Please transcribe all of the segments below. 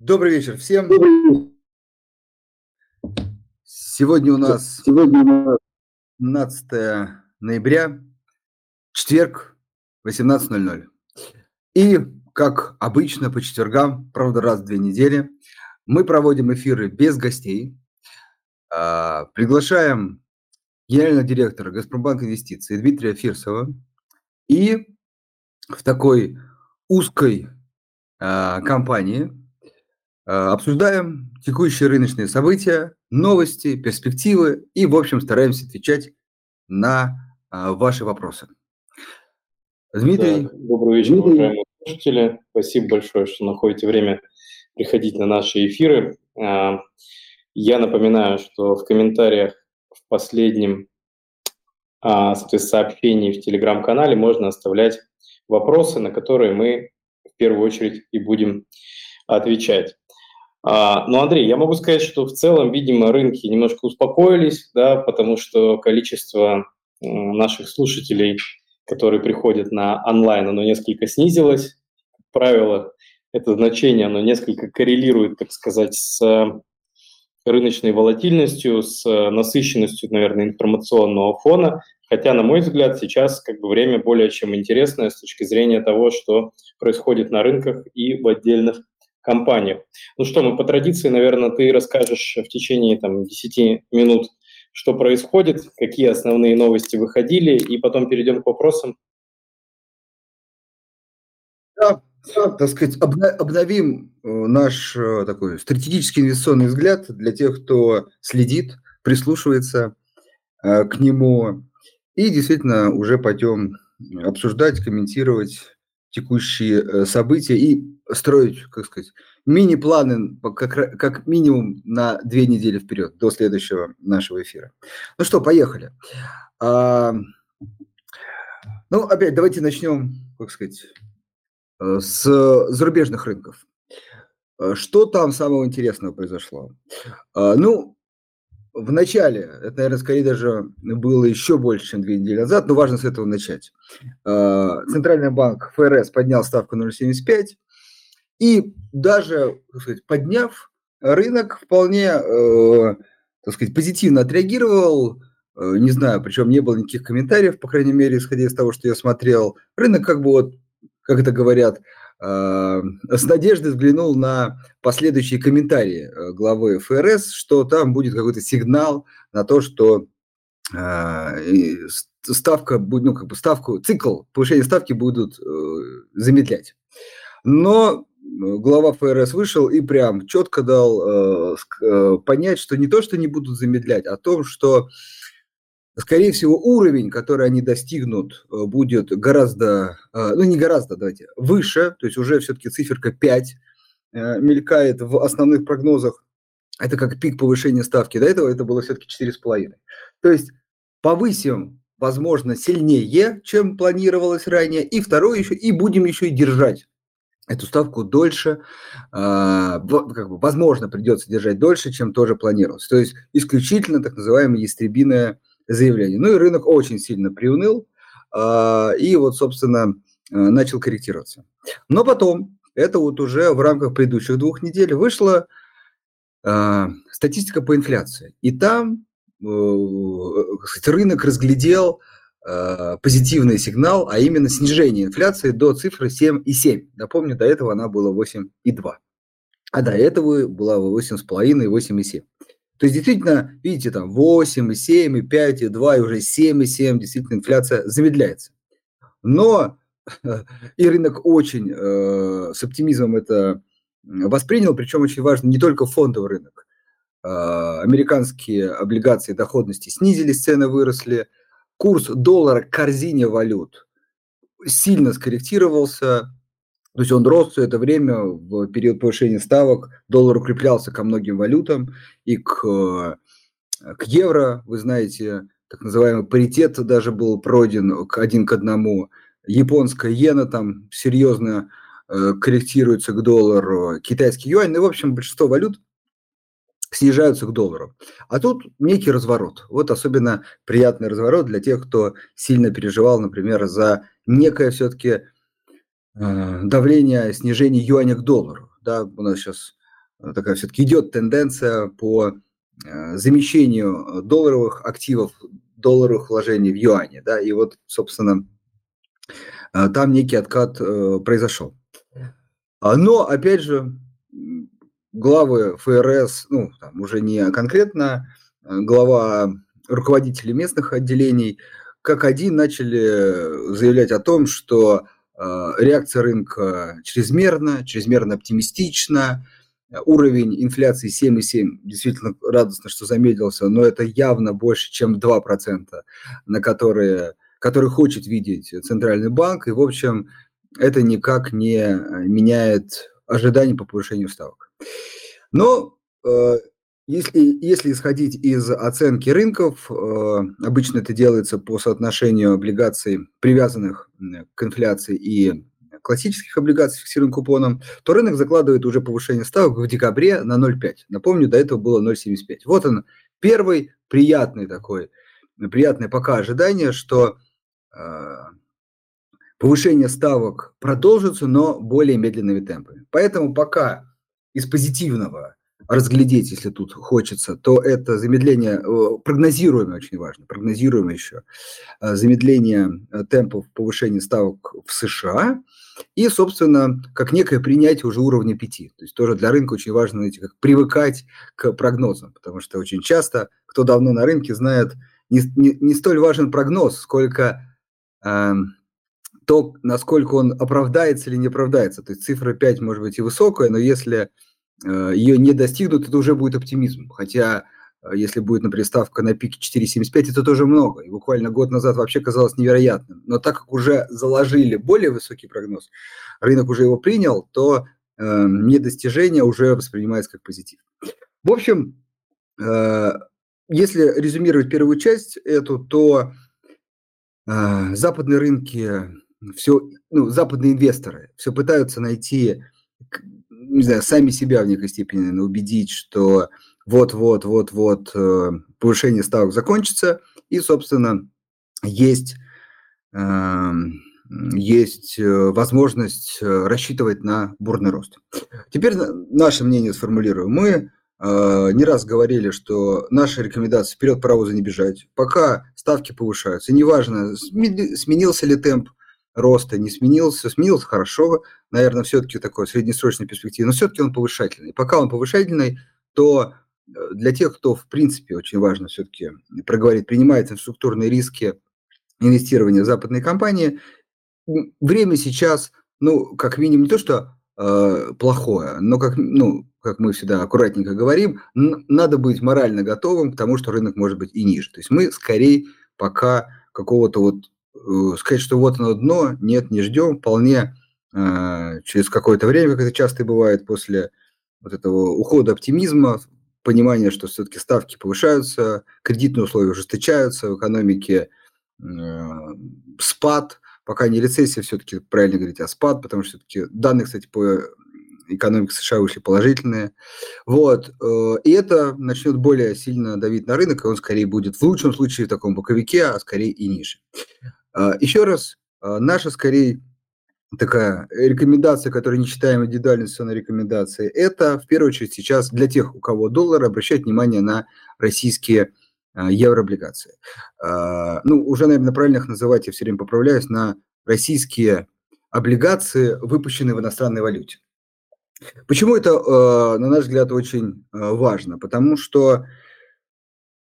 Добрый вечер всем. Сегодня у нас Сегодня у нас 15 ноября, четверг, 18.00. И, как обычно, по четвергам, правда, раз в две недели, мы проводим эфиры без гостей. А, Приглашаем генерального директора Газпромбанк Инвестиций Дмитрия Фирсова. И в такой узкой а, компании обсуждаем текущие рыночные события, новости, перспективы и, в общем, стараемся отвечать на а, ваши вопросы. Дмитрий, Да, добрый вечер, Дмитрий. уважаемые слушатели. Спасибо большое, что находите время приходить на наши эфиры. А, Я напоминаю, что в комментариях в последнем а, сообщении в телеграм-канале можно оставлять вопросы, на которые мы в первую очередь и будем отвечать. А, Ну, Андрей, я могу сказать, что в целом, видимо, рынки немножко успокоились, да, потому что количество наших слушателей, которые приходят на онлайн, оно несколько снизилось. Как правило, это значение, оно несколько коррелирует, так сказать, с рыночной волатильностью, с насыщенностью, наверное, информационного фона. Хотя, на мой взгляд, сейчас как бы время более чем интересное с точки зрения того, что происходит на рынках и в отдельных компаниях. Ну что, мы по традиции, наверное, ты расскажешь в течение там, 10 минут, что происходит, какие основные новости выходили, и потом перейдем к вопросам. да, так сказать, обновим э, наш э, такой стратегический инвестиционный взгляд для тех, кто следит, прислушивается э, к нему. И действительно уже пойдем обсуждать, комментировать текущие события и строить, как сказать, мини-планы как, как минимум на две недели вперед, до следующего нашего эфира. Ну что, поехали. А, ну, опять давайте начнем, как сказать, э, с зарубежных рынков. Э, Что там самого интересного произошло? А, Ну, в начале, это, наверное, скорее даже было еще больше, чем две недели назад, но важно с этого начать. Центральный банк ФРС поднял ставку на 0,75, и даже, сказать, подняв, рынок вполне, э, так сказать, позитивно отреагировал. Э, Не знаю, причем не было никаких комментариев, по крайней мере, исходя из того, что я смотрел. Рынок как бы вот, как это говорят, э, с надеждой взглянул на последующие комментарии э, главы ФРС, что там будет какой-то сигнал на то, что э, ставка будет, ну, как бы ставку, цикл повышения ставки будут э, замедлять. Но глава ФРС вышел и прям четко дал э, э, понять, что не то, что не будут замедлять, а то, что, скорее всего, уровень, который они достигнут, э, будет гораздо, э, ну не гораздо, давайте, выше, то есть уже все-таки циферка 5 э, мелькает в основных прогнозах. Это как пик повышения ставки. До этого это было все-таки 4,5. То есть повысим, возможно, сильнее, чем планировалось ранее. И второе еще, и будем еще и держать эту ставку дольше, а, возможно, придется держать дольше, чем тоже планировалось. То есть исключительно так называемое ястребиное заявление. Ну и рынок очень сильно приуныл, а, и вот, собственно, а, начал корректироваться. Но потом, это вот уже в рамках предыдущих двух недель, вышла а, статистика по инфляции. И там э, сказать, рынок разглядел э, позитивный сигнал, а именно снижение инфляции до цифры 7,7. Напомню, до этого она была 8,2. А до этого была 8,5 и 8,7. То есть, действительно, видите, там 8, и 7, и 5, и 2, и уже 7, и 7, действительно, инфляция замедляется. Но и рынок очень э, с оптимизмом это воспринял, причем очень важно не только фондовый рынок. А, Американские облигации доходности снизились, цены выросли. Курс доллара к корзине валют сильно скорректировался. То есть он рос все это время в период повышения ставок. Доллар укреплялся ко многим валютам и к, э, к евро, вы знаете, так называемый паритет даже был пройден один к одному. Японская иена там серьезно э, корректируется к доллару, китайский юань, ну, в общем, большинство валют снижаются к доллару. А тут некий разворот. Вот особенно приятный разворот для тех, кто сильно переживал, например, за некое все-таки давление снижения юаня к доллару. Да, у нас сейчас такая все-таки идет тенденция по замещению долларовых активов, долларовых вложений в юане, да, и вот, собственно, там некий откат произошел. Но, опять же, главы ФРС, ну, там уже не конкретно глава руководителей местных отделений, как один начали заявлять о том, что э, реакция рынка чрезмерна, чрезмерно оптимистична, уровень инфляции 7,7 действительно радостно, что замедлился, но это явно больше, чем 2%, на которые, которые хочет видеть Центральный банк, и, в общем, это никак не меняет ожиданий по повышению ставок. Но э, если, если исходить из оценки рынков, э, обычно это делается по соотношению облигаций, привязанных к инфляции и классических облигаций с фиксированным купоном, то рынок закладывает уже повышение ставок в декабре на 0,5. Напомню, до этого было 0,75. Вот он, первый приятный такой, приятное пока ожидание, что э, повышение ставок продолжится, но более медленными темпами. Поэтому пока из позитивного разглядеть, если тут хочется, то это замедление, э, прогнозируемое очень важно, прогнозируемое еще, э, замедление э, темпов повышения ставок в США и, собственно, как некое принятие уже уровня 5. То есть тоже для рынка очень важно, знаете, как привыкать к прогнозам, потому что очень часто, кто давно на рынке, знает, не, не, не столь важен прогноз, сколько э, то, насколько он оправдается или не оправдается. То есть цифра 5 может быть и высокая, но если Э, ее не достигнут, это уже будет оптимизм. Хотя, э, если будет, например, ставка на пике 4,75, это тоже много. И буквально год назад вообще казалось невероятным. Но так как уже заложили более высокий прогноз, рынок уже его принял, то э, недостижение уже воспринимается как позитив. В общем, э, если резюмировать первую часть эту, то э, западные рынки, все, ну, западные инвесторы все пытаются найти не знаю, сами себя в некой степени, наверное, убедить, что вот-вот-вот-вот э, повышение ставок закончится, и, собственно, есть, эм, есть э, возможность э, рассчитывать на бурный рост. Теперь наше мнение сформулирую. Мы не раз говорили, что наша рекомендация вперед паровоза не бежать. Пока ставки повышаются, неважно, сменился ли темп роста не сменился, сменился хорошо, наверное, все-таки такой среднесрочной перспективе, но все-таки он повышательный. Пока он повышательный, то э, для тех, кто, в принципе, очень важно все-таки проговорить, принимает инфраструктурные риски инвестирования в западные компании, время сейчас, ну, как минимум, не то, что э, плохое, но как, ну, как мы всегда аккуратненько говорим, надо быть морально готовым к тому, что рынок может быть и ниже. То есть мы скорее пока какого-то вот сказать, что вот оно дно, нет, не ждем, вполне э, через какое-то время, как это часто бывает, после вот этого ухода оптимизма, понимания, что все-таки ставки повышаются, кредитные условия ужесточаются, в экономике э, спад, пока не рецессия, все-таки правильно говорить, а спад, потому что все-таки данные, кстати, по экономике США вышли положительные. Вот. И это начнет более сильно давить на рынок, и он скорее будет в лучшем случае в таком боковике, а скорее и ниже. А, Еще раз, а, наша скорее такая рекомендация, которая не считаем индивидуальной инвестиционной рекомендацией, это в первую очередь сейчас для тех, у кого доллар, обращать внимание на российские а, еврооблигации. Ну, уже, наверное, правильно их называть, я все время поправляюсь, на российские облигации, выпущенные в иностранной валюте. Почему это, на наш взгляд, очень важно? Потому что,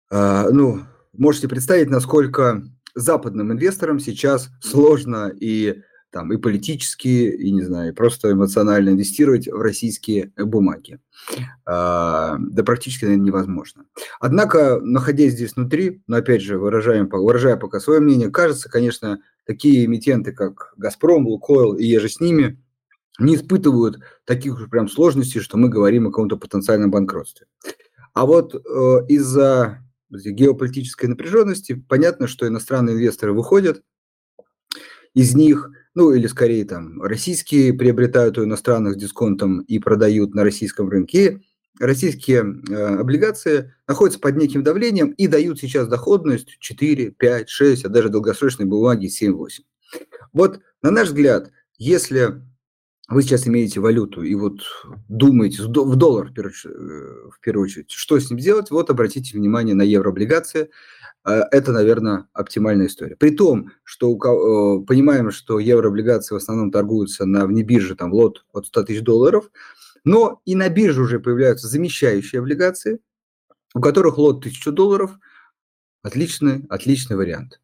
ну, можете представить, насколько западным инвесторам сейчас сложно и там и политически, и не знаю, и просто эмоционально инвестировать в российские бумаги. А, да практически, наверное, невозможно. Однако, находясь здесь внутри, но опять же, выражаем, выражая пока свое мнение, кажется, конечно, такие эмитенты, как «Газпром», «Лукойл» и еже с ними, не испытывают таких прям сложностей, что мы говорим о каком-то потенциальном банкротстве. А вот э, из-за геополитической напряженности, понятно, что иностранные инвесторы выходят из них, ну или скорее там российские приобретают у иностранных с дисконтом и продают на российском рынке. Российские э, облигации находятся под неким давлением и дают сейчас доходность 4, 5, 6, а даже долгосрочные бумаги 7-8. Вот на наш взгляд, если вы сейчас имеете валюту и вот думаете в доллар в первую очередь, что с ним делать, вот обратите внимание на еврооблигации. Это, наверное, оптимальная история. При том, что понимаем, что еврооблигации в основном торгуются на внебирже, там лот от 100 тысяч долларов, но и на бирже уже появляются замещающие облигации, у которых лот 1000 долларов – отличный, отличный вариант.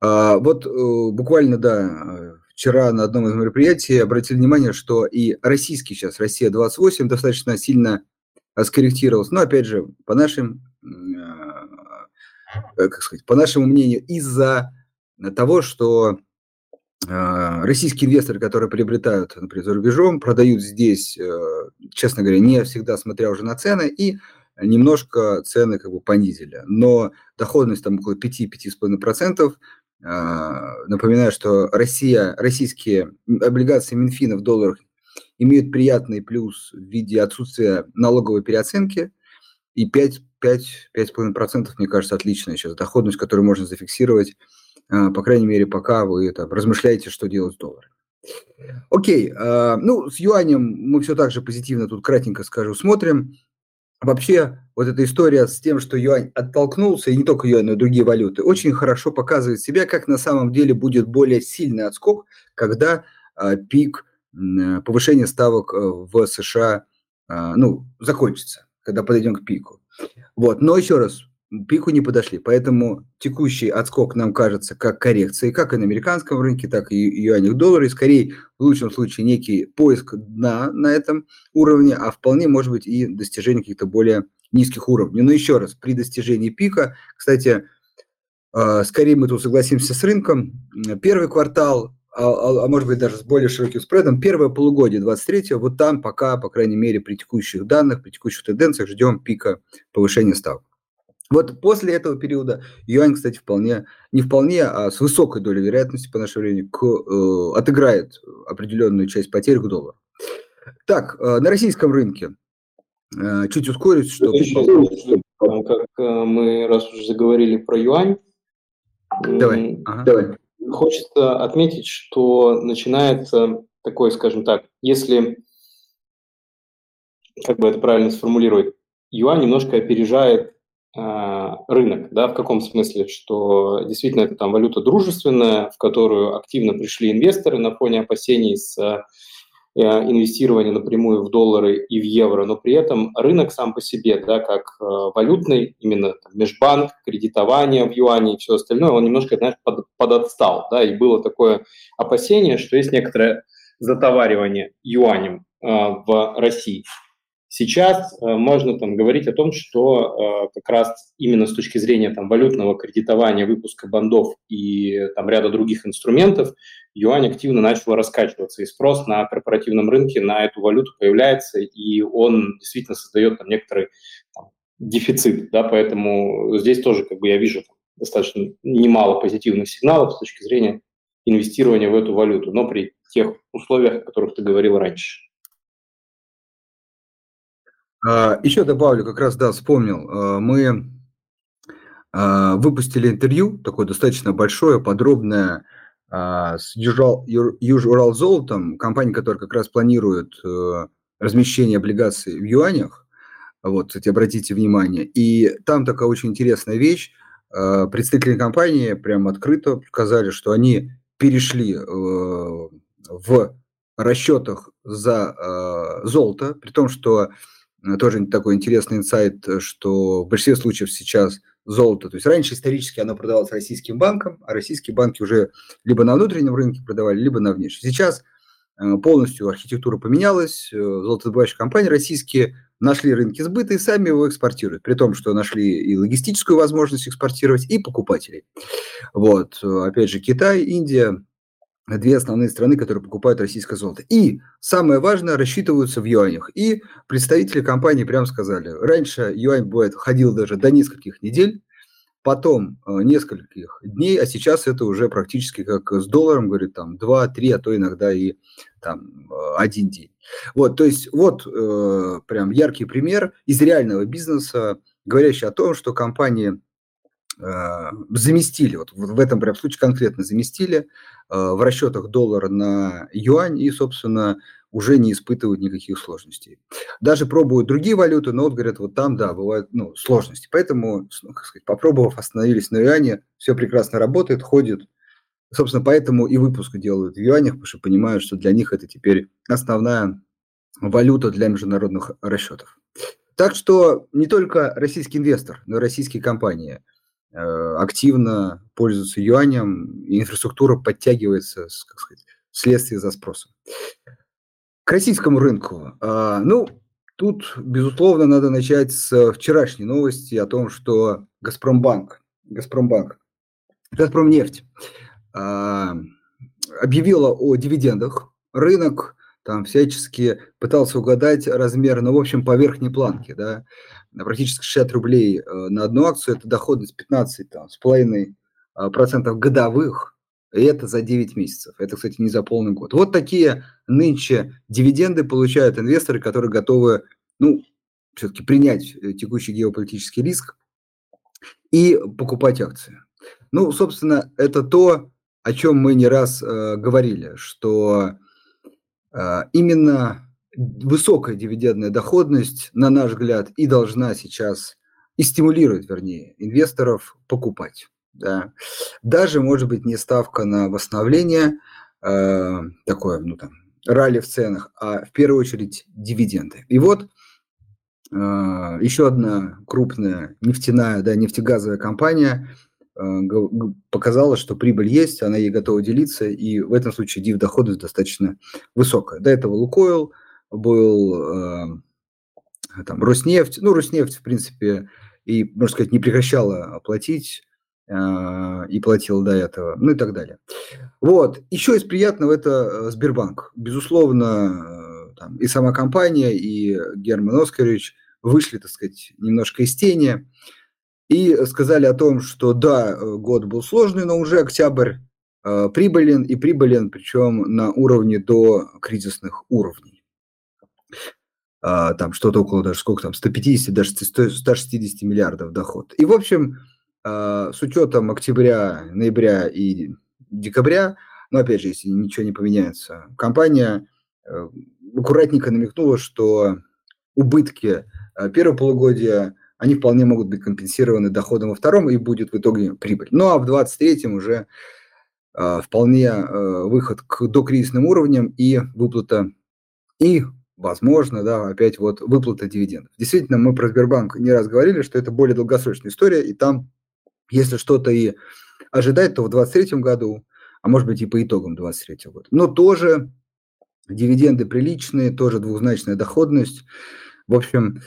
А, вот э, буквально, да, вчера на одном из мероприятий обратили внимание, что и российский сейчас, Россия-28, достаточно сильно скорректировался. Но, опять же, по нашим, э, как сказать, по нашему мнению, из-за того, что э, российские инвесторы, которые приобретают, например, за рубежом, продают здесь, честно говоря, не всегда смотря уже на цены, и немножко цены как бы понизили. Но доходность там около 5-5,5%. А, напоминаю, что Россия, российские облигации Минфина в долларах имеют приятный плюс в виде отсутствия налоговой переоценки. И 5-5,5% мне кажется отличная сейчас доходность, которую можно зафиксировать, а, по крайней мере, пока вы это, размышляете, что делать с долларом. Окей, а, ну, с юанем мы все так же позитивно тут кратенько скажу, смотрим. Вообще, вот эта история с тем, что юань оттолкнулся, и не только юань, но и другие валюты, очень хорошо показывает себя, как на самом деле будет более сильный отскок, когда э, пик э, повышения ставок э, в США э, ну, закончится, когда подойдем к пику. Вот. Но еще раз, пику не подошли. Поэтому текущий отскок нам кажется как коррекция, как и на американском рынке, так и юанях доллара. И скорее, в лучшем случае, некий поиск дна на этом уровне, а вполне может быть и достижение каких-то более низких уровней. Но еще раз, при достижении пика, кстати, а, скорее мы тут согласимся с рынком, первый квартал а, а, а может быть даже с более широким спредом, первое полугодие 23 вот там пока, по крайней мере, при текущих данных, при текущих тенденциях ждем пика повышения ставок. Вот после этого периода юань, кстати, вполне, не вполне, а с высокой долей вероятности по нашему времени к, э, отыграет определенную часть потерь к доллару. Так, э, на российском рынке э, чуть ускорить, что... Как э, мы, раз уже заговорили про юань, давай, ага. давай. хочется отметить, что начинается такой, скажем так, если, как бы это правильно сформулировать, юань немножко опережает рынок, да, в каком смысле, что действительно это там валюта дружественная, в которую активно пришли инвесторы на фоне опасений с э, инвестирования напрямую в доллары и в евро, но при этом рынок сам по себе, да, как э, валютный, именно там, межбанк, кредитование в юане и все остальное, он немножко, знаешь, под, подотстал, да, и было такое опасение, что есть некоторое затоваривание юанем э, в России. Сейчас э, можно там говорить о том, что э, как раз именно с точки зрения там, валютного кредитования, выпуска бандов и там, ряда других инструментов, юань активно начал раскачиваться, и спрос на корпоративном рынке на эту валюту появляется, и он действительно создает там, некоторый там, дефицит. Да, поэтому здесь тоже как бы, я вижу там, достаточно немало позитивных сигналов с точки зрения инвестирования в эту валюту, но при тех условиях, о которых ты говорил раньше. А, Еще добавлю, как раз, да, вспомнил, а, мы а, выпустили интервью, такое достаточно большое, подробное, с Южурал Золотом, компания, которая как раз планирует э, размещение облигаций в юанях. Вот, кстати, обратите внимание. И там такая очень интересная вещь. Представители компании прям открыто сказали, что они перешли э, в расчетах за э, золото, при том, что тоже такой интересный инсайт, э, что в большинстве случаев сейчас золото, то есть раньше исторически оно продавалось российским банкам, а российские банки уже либо на внутреннем рынке продавали, либо на внешнем. Сейчас э, полностью архитектура поменялась, золотодобывающие компании российские нашли рынки сбыта и сами его экспортируют, при том, что нашли и логистическую возможность экспортировать, и покупателей. Вот, опять же, Китай, Индия, две основные страны, которые покупают российское золото. И самое важное, рассчитываются в юанях. И представители компании прямо сказали, раньше юань бывает ходил даже до нескольких недель, потом э, нескольких дней, а сейчас это уже практически как с долларом, говорит, там 2-3, а то иногда и там э, один день. Вот, то есть вот э, прям яркий пример из реального бизнеса, говорящий о том, что компании заместили, вот в этом прям случае конкретно заместили Э, в расчетах доллара на юань, и, собственно, уже не испытывают никаких сложностей. Даже пробуют другие валюты, но вот говорят, вот там, да, бывают ну, сложности. Поэтому, ну, как сказать, попробовав, остановились на юане, все прекрасно работает, ходит. Собственно, поэтому и выпуск делают в юанях, потому что понимают, что для них это теперь основная валюта для международных расчетов. Так что не только российский инвестор, но и российские компании активно пользуются юанем, и инфраструктура подтягивается, как сказать, вследствие за спросом. К российскому рынку. Э, ну, тут, безусловно, надо начать с вчерашней новости о том, что Газпромбанк, Газпромбанк, Газпромнефть э, объявила о дивидендах. Рынок там всячески пытался угадать размер, ну, в общем, по верхней планке, да, практически 60 рублей э, на одну акцию, это доходность 15 там, с половиной э, процентов годовых, и это за 9 месяцев. Это, кстати, не за полный год. Вот такие нынче дивиденды получают инвесторы, которые готовы, ну, все-таки принять э, текущий геополитический риск и покупать акции. Ну, собственно, это то, о чем мы не раз э, говорили, что именно высокая дивидендная доходность, на наш взгляд, и должна сейчас и стимулирует, вернее, инвесторов покупать. Да. Даже, может быть, не ставка на восстановление, э, такое, ну там, ралли в ценах, а в первую очередь дивиденды. И вот э, еще одна крупная нефтяная, да, нефтегазовая компания показала, что прибыль есть, она ей готова делиться, и в этом случае див доходность достаточно высокая. До этого Лукойл был э, там, Роснефть, ну, Роснефть, в принципе, и, можно сказать, не прекращала платить, э, и платила до этого, ну и так далее. Вот. Еще из приятного это Сбербанк. Безусловно, там, и сама компания, и Герман Оскарович вышли, так сказать, немножко из тени и сказали о том, что да, э, год был сложный, но уже октябрь э, прибылен, и прибылен причем на уровне до кризисных уровней. А, там что-то около даже сколько там, 150, даже 160 миллиардов доход. И, в общем, э, с учетом октября, ноября и декабря, но опять же, если ничего не поменяется, компания э, аккуратненько намекнула, что убытки э, первого полугодия – они вполне могут быть компенсированы доходом во втором, и будет в итоге прибыль. Ну а в 23-м уже э, вполне э, выход к докризисным уровням и выплата, и, возможно, да, опять вот выплата дивидендов. Действительно, мы про Сбербанк не раз говорили, что это более долгосрочная история, и там, если что-то и ожидать, то в 23 году, а может быть и по итогам 23 года. Но тоже дивиденды приличные, тоже двузначная доходность. В общем,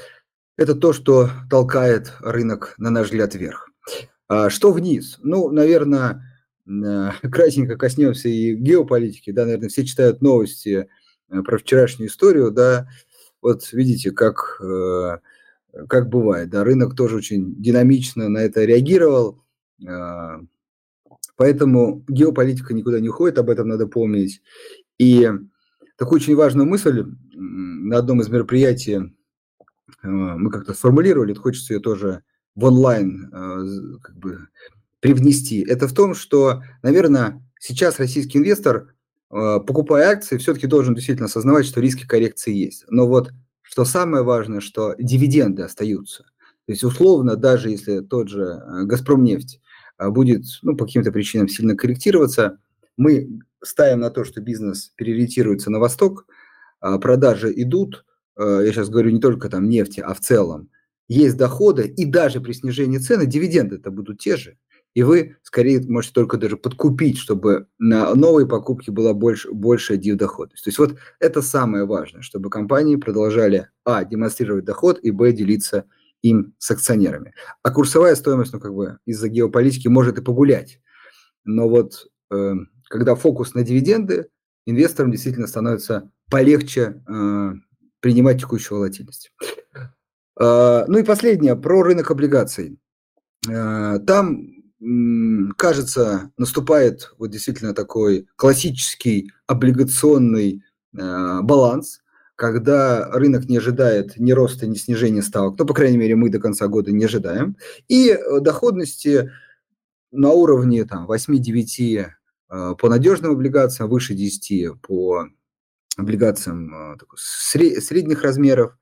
это то, что толкает рынок, на наш взгляд, вверх. А что вниз? Ну, наверное, э, кратенько коснемся и геополитики, да, наверное, все читают новости э, про вчерашнюю историю, да, вот видите, как, э, как бывает, да, рынок тоже очень динамично на это реагировал, поэтому геополитика никуда не уходит, об этом надо помнить. И такую очень важную мысль на одном из мероприятий мы как-то сформулировали, хочется ее тоже в онлайн э, как бы привнести. Это в том, что, наверное, сейчас российский инвестор, э, покупая акции, все-таки должен действительно осознавать, что риски коррекции есть. Но вот что самое важное, что дивиденды остаются. То есть, условно, даже если тот же «Газпромнефть» будет ну, по каким-то причинам сильно корректироваться, мы ставим на то, что бизнес переориентируется на восток, продажи идут, я сейчас говорю не только там нефти, а в целом, есть доходы, и даже при снижении цены дивиденды это будут те же. И вы, скорее, можете только даже подкупить, чтобы на новые покупки была больше, большая див-доходность. То есть вот это самое важное, чтобы компании продолжали, а, демонстрировать доход, и, б, делиться им с акционерами. А курсовая стоимость, ну, как бы из-за геополитики может и погулять. Но вот э, когда фокус на дивиденды, инвесторам действительно становится полегче э, принимать текущую волатильность. А, ну и последнее, про рынок облигаций. А, там, кажется, наступает вот действительно такой классический облигационный а, баланс, когда рынок не ожидает ни роста, ни снижения ставок, ну, по крайней мере, мы до конца года не ожидаем, и доходности на уровне там, 8-9 по надежным облигациям, выше 10 по облигациям средних размеров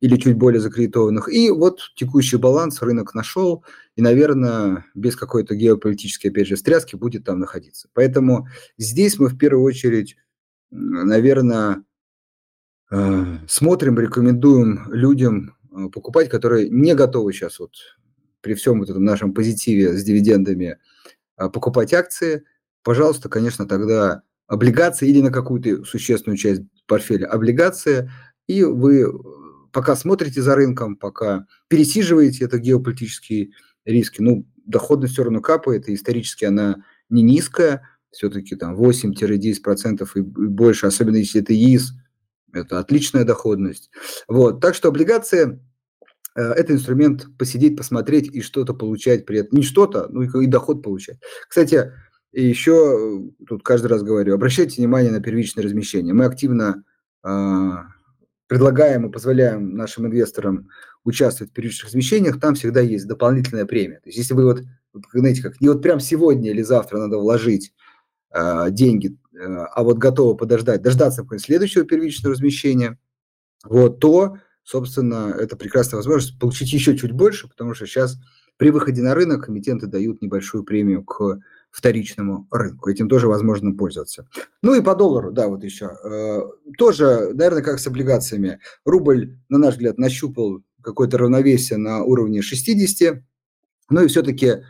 или чуть более закредитованных. И вот текущий баланс рынок нашел, и, наверное, без какой-то геополитической, опять же, стряски будет там находиться. Поэтому здесь мы в первую очередь, наверное, э, смотрим, рекомендуем людям э, покупать, которые не готовы сейчас вот при всем вот этом нашем позитиве с дивидендами э, покупать акции. Пожалуйста, конечно, тогда облигации или на какую-то существенную часть портфеля облигации, и вы пока смотрите за рынком, пока пересиживаете это геополитические риски, ну, доходность все равно капает, и исторически она не низкая, все-таки там 8-10% и больше, особенно если это ИИС, это отличная доходность. Вот, так что облигации э, – это инструмент посидеть, посмотреть и что-то получать при этом. Не что-то, ну и доход получать. Кстати, еще тут каждый раз говорю, обращайте внимание на первичное размещение. Мы активно э, предлагаем и позволяем нашим инвесторам участвовать в первичных размещениях, там всегда есть дополнительная премия. То есть если вы вот, знаете, как не вот прям сегодня или завтра надо вложить э, деньги, э, а вот готовы подождать, дождаться следующего первичного размещения, вот, то, собственно, это прекрасная возможность получить еще чуть больше, потому что сейчас при выходе на рынок комитенты дают небольшую премию к вторичному рынку. Этим тоже возможно пользоваться. Ну и по доллару, да, вот еще. Э, тоже, наверное, как с облигациями. Рубль, на наш взгляд, нащупал какое-то равновесие на уровне 60. Ну и все-таки э,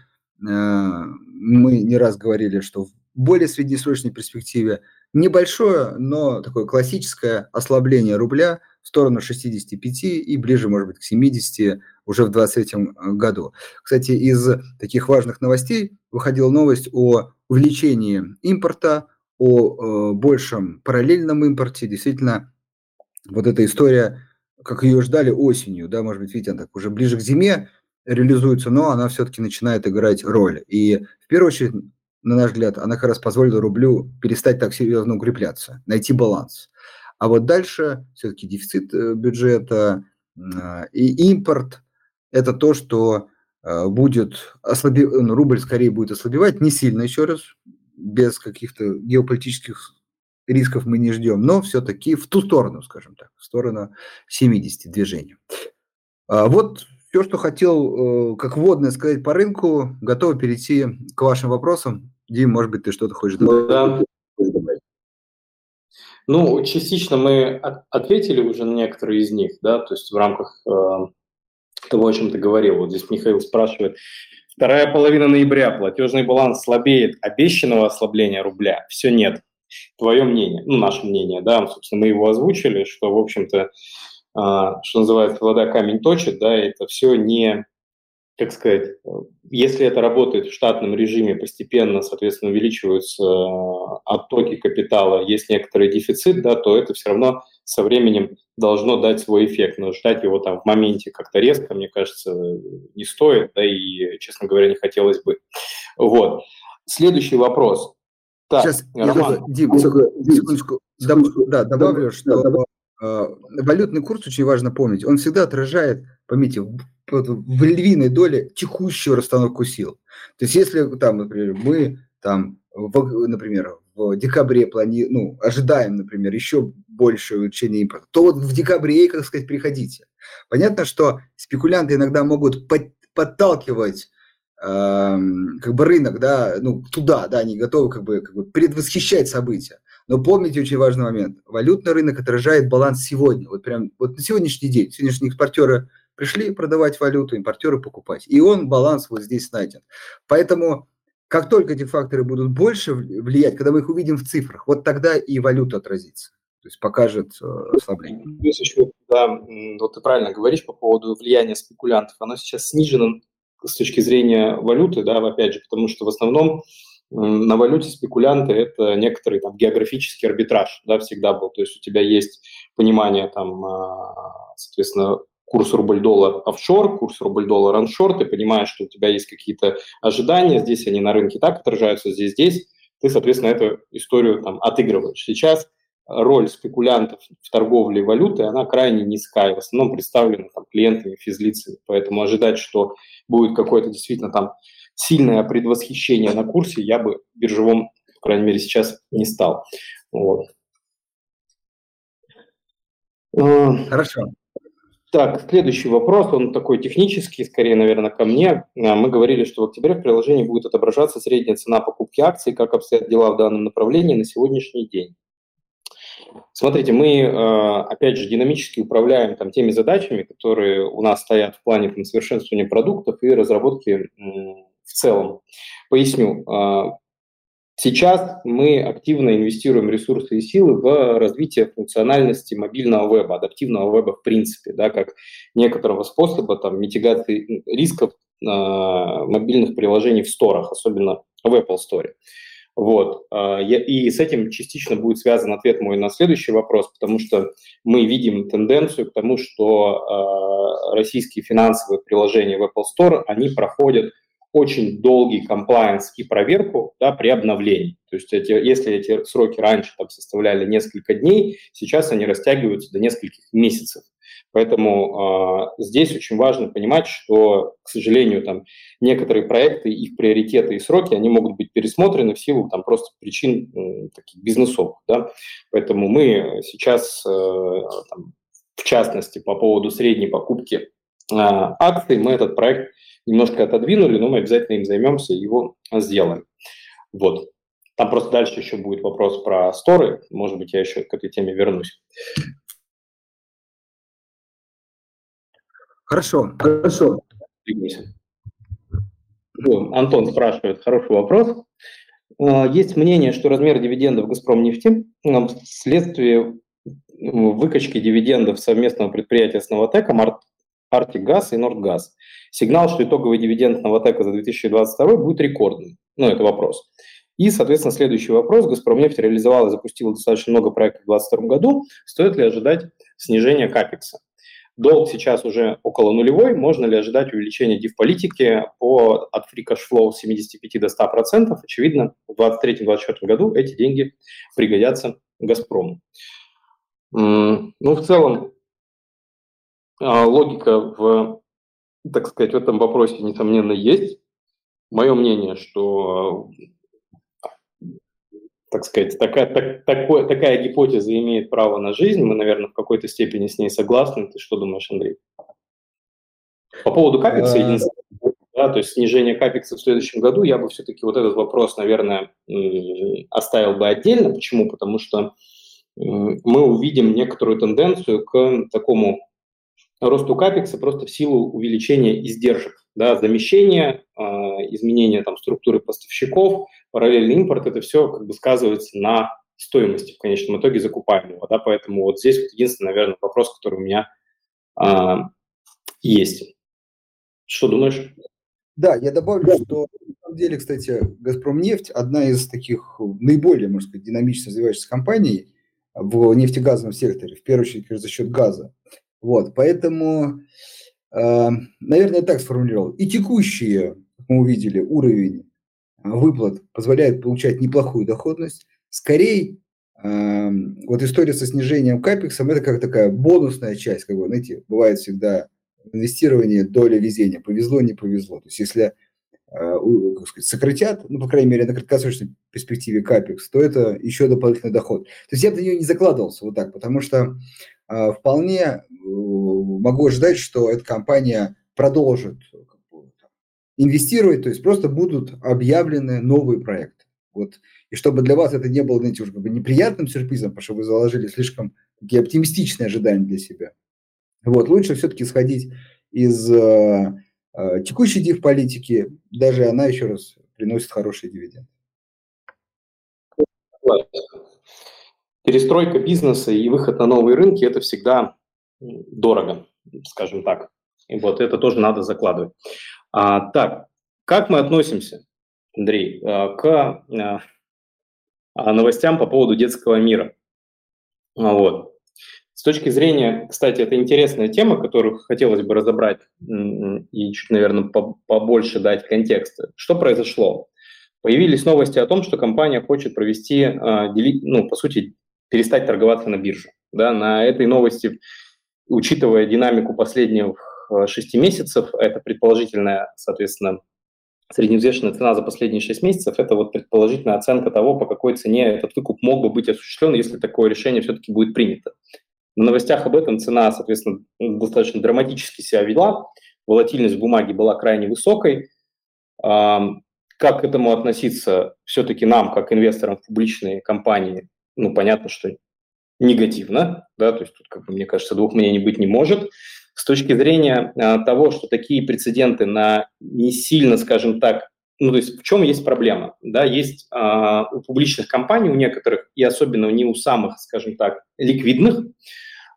мы не раз говорили, что в более среднесрочной перспективе небольшое, но такое классическое ослабление рубля в сторону 65 и ближе, может быть, к 70 уже в 2023 э, году. Кстати, из таких важных новостей выходила новость о увеличении импорта, о э, большем параллельном импорте. Действительно, вот эта история, как ее ждали осенью, да, может быть, видите, она так уже ближе к зиме реализуется, но она все-таки начинает играть роль. И в первую очередь, на наш взгляд, она как раз позволила рублю перестать так серьезно укрепляться, найти баланс. А вот дальше все-таки дефицит э, бюджета э, и импорт – это то, что э, будет ослабевать, ну, рубль скорее будет ослабевать, не сильно еще раз, без каких-то геополитических рисков мы не ждем, но все-таки в ту сторону, скажем так, в сторону 70 движения. А вот все, что хотел, э, как вводное сказать по рынку, готов перейти к вашим вопросам. Дим, может быть, ты что-то хочешь добавить? Да. Ну, частично мы ответили уже на некоторые из них, да, то есть в рамках э, того, о чем ты говорил. Вот здесь Михаил спрашивает. Вторая половина ноября. Платежный баланс слабеет. Обещанного ослабления рубля все нет. Твое мнение, ну, наше мнение, да, собственно, мы его озвучили, что, в общем-то, а, что называется, вода камень точит, да, это все не как сказать, если это работает в штатном режиме, постепенно, соответственно, увеличиваются э, оттоки капитала, есть некоторый дефицит, да, то это все равно со временем должно дать свой эффект. Но ждать его там в моменте как-то резко, мне кажется, не стоит, да и, честно говоря, не хотелось бы. Вот. Следующий вопрос. Так, Сейчас, Роман. Дим, секундочку, секундочку, да, добавлю, что э, валютный курс очень важно помнить. Он всегда отражает, поймите, в львиной доле текущую расстановку сил. То есть если там, например, мы там, в, например, в декабре плани... ну, ожидаем, например, еще большее увеличение импорта, то вот в декабре, как сказать, приходите. Понятно, что спекулянты иногда могут под, подталкивать э, как бы рынок, да, ну, туда, да, они готовы как бы, как бы предвосхищать события. Но помните очень важный момент. Валютный рынок отражает баланс сегодня. Вот прям вот на сегодняшний день. Сегодняшние экспортеры пришли продавать валюту, импортеры покупать. И он, баланс вот здесь найден. Поэтому как только эти факторы будут больше влиять, когда мы их увидим в цифрах, вот тогда и валюта отразится. То есть покажет э, ослабление. Плюс еще, да, вот ты правильно говоришь по поводу влияния спекулянтов. Оно сейчас снижено с точки зрения валюты, да, опять же, потому что в основном на валюте спекулянты – это некоторый там географический арбитраж, да, всегда был. То есть у тебя есть понимание там, а, соответственно, курс рубль-доллар офшор, курс рубль-доллар оншор, ты понимаешь, что у тебя есть какие-то ожидания, здесь они на рынке так отражаются, здесь, здесь, ты, соответственно, эту историю там отыгрываешь. Сейчас роль спекулянтов в торговле валютой, она крайне низкая, в основном представлена там, клиентами, физлицами, поэтому ожидать, что будет какое-то действительно там сильное предвосхищение на курсе, я бы биржевом, по крайней мере, сейчас не стал. Вот. А, Хорошо. Так, следующий вопрос, он такой технический, скорее, наверное, ко мне. А, мы говорили, что в октябре в приложении будет отображаться средняя цена покупки акций, как обстоят дела в данном направлении на сегодняшний день. Смотрите, мы, а, опять же, динамически управляем там, теми задачами, которые у нас стоят в плане там, совершенствования продуктов и разработки в целом. Поясню. Сейчас мы активно инвестируем ресурсы и силы в развитие функциональности мобильного веба, адаптивного веба в принципе, да, как некоторого способа там, митигации рисков э, мобильных приложений в сторах, особенно в Apple Store. Вот. И с этим частично будет связан ответ мой на следующий вопрос, потому что мы видим тенденцию к тому, что российские финансовые приложения в Apple Store, они проходят очень долгий комплайенс и проверку да, при обновлении. То есть эти, если эти сроки раньше там, составляли несколько дней, сейчас они растягиваются до нескольких месяцев. Поэтому э, здесь очень важно понимать, что, к сожалению, там некоторые проекты, их приоритеты и сроки, они могут быть пересмотрены в силу там просто причин э, таких бизнесовых. Да? Поэтому мы сейчас, э, там, в частности, по поводу средней покупки акций, мы этот проект немножко отодвинули, но мы обязательно им займемся и его сделаем. Вот. Там просто дальше еще будет вопрос про сторы. Может быть, я еще к этой теме вернусь. Хорошо, хорошо. Антон спрашивает, хороший вопрос. А, есть мнение, что размер дивидендов «Газпром» нефти вследствие выкачки дивидендов совместного предприятия с «Новотеком» Gas и Нордгаз. Сигнал, что итоговый дивиденд Новотека за 2022 будет рекордным. Ну, это вопрос. И, соответственно, следующий вопрос. «Газпромнефть» реализовала и запустила достаточно много проектов в 2022 году. Стоит ли ожидать снижения капекса? Долг сейчас уже около нулевой. Можно ли ожидать увеличения див-политики по, от free cash flow с 75 до 100%? Очевидно, в 2023-2024 году эти деньги пригодятся «Газпрому». Ну, в целом, логика в, так сказать, в этом вопросе, несомненно, есть. Мое мнение, что, так сказать, такая, так, такое, такая гипотеза имеет право на жизнь. Мы, наверное, в какой-то степени с ней согласны. Ты что думаешь, Андрей? По поводу капекса, э, да, то есть снижение капекса в следующем году, я бы все-таки вот этот вопрос, наверное, оставил бы отдельно. Почему? Потому что мы увидим некоторую тенденцию к такому росту капекса просто в силу увеличения издержек, да, замещения, э, изменения там, структуры поставщиков, параллельный импорт, это все как бы сказывается на стоимости в конечном итоге закупаемого. Да, поэтому вот здесь вот единственный, наверное, вопрос, который у меня э, есть. Что думаешь? Да, я добавлю, что на самом деле, кстати, «Газпромнефть» одна из таких наиболее, можно сказать, динамично развивающихся компаний в нефтегазовом секторе, в первую очередь за счет газа. Вот, поэтому, э, наверное, так сформулировал. И текущие, как мы увидели, уровень э, выплат позволяет получать неплохую доходность. Скорее, э, вот история со снижением капексом – это как такая бонусная часть, как бы, знаете, бывает всегда инвестирование доля везения. Повезло, не повезло. То есть, если как сказать, сократят, ну, по крайней мере, на краткосрочной перспективе капекс, то это еще дополнительный доход. То есть я бы на нее не закладывался вот так, потому что э, вполне могу ожидать, что эта компания продолжит инвестировать, то есть просто будут объявлены новые проекты. Вот. И чтобы для вас это не было, знаете, уже как бы неприятным сюрпризом, потому что вы заложили слишком такие оптимистичные ожидания для себя. Вот. Лучше все-таки сходить из э, э, текущей див-политики, даже она, еще раз, приносит хороший дивиденд. Перестройка бизнеса и выход на новые рынки – это всегда дорого, скажем так. И вот это тоже надо закладывать. А, так, как мы относимся, Андрей, а, к а, а, новостям по поводу детского мира? Вот. С точки зрения, кстати, это интересная тема, которую хотелось бы разобрать и чуть, наверное, побольше дать контекста. Что произошло? Появились новости о том, что компания хочет провести, ну, по сути, перестать торговаться на бирже. Да, на этой новости учитывая динамику последних э, шести месяцев, это предположительная, соответственно, средневзвешенная цена за последние шесть месяцев, это вот предположительная оценка того, по какой цене этот выкуп мог бы быть осуществлен, если такое решение все-таки будет принято. На новостях об этом цена, соответственно, достаточно драматически себя вела, волатильность бумаги была крайне высокой. Как к этому относиться все-таки нам, как инвесторам в публичные компании? Ну, понятно, что негативно, да, то есть тут, как бы, мне кажется, двух мнений быть не может. С точки зрения а, того, что такие прецеденты на не сильно, скажем так, ну, то есть в чем есть проблема? Да, есть а, у публичных компаний, у некоторых, и особенно не у самых, скажем так, ликвидных,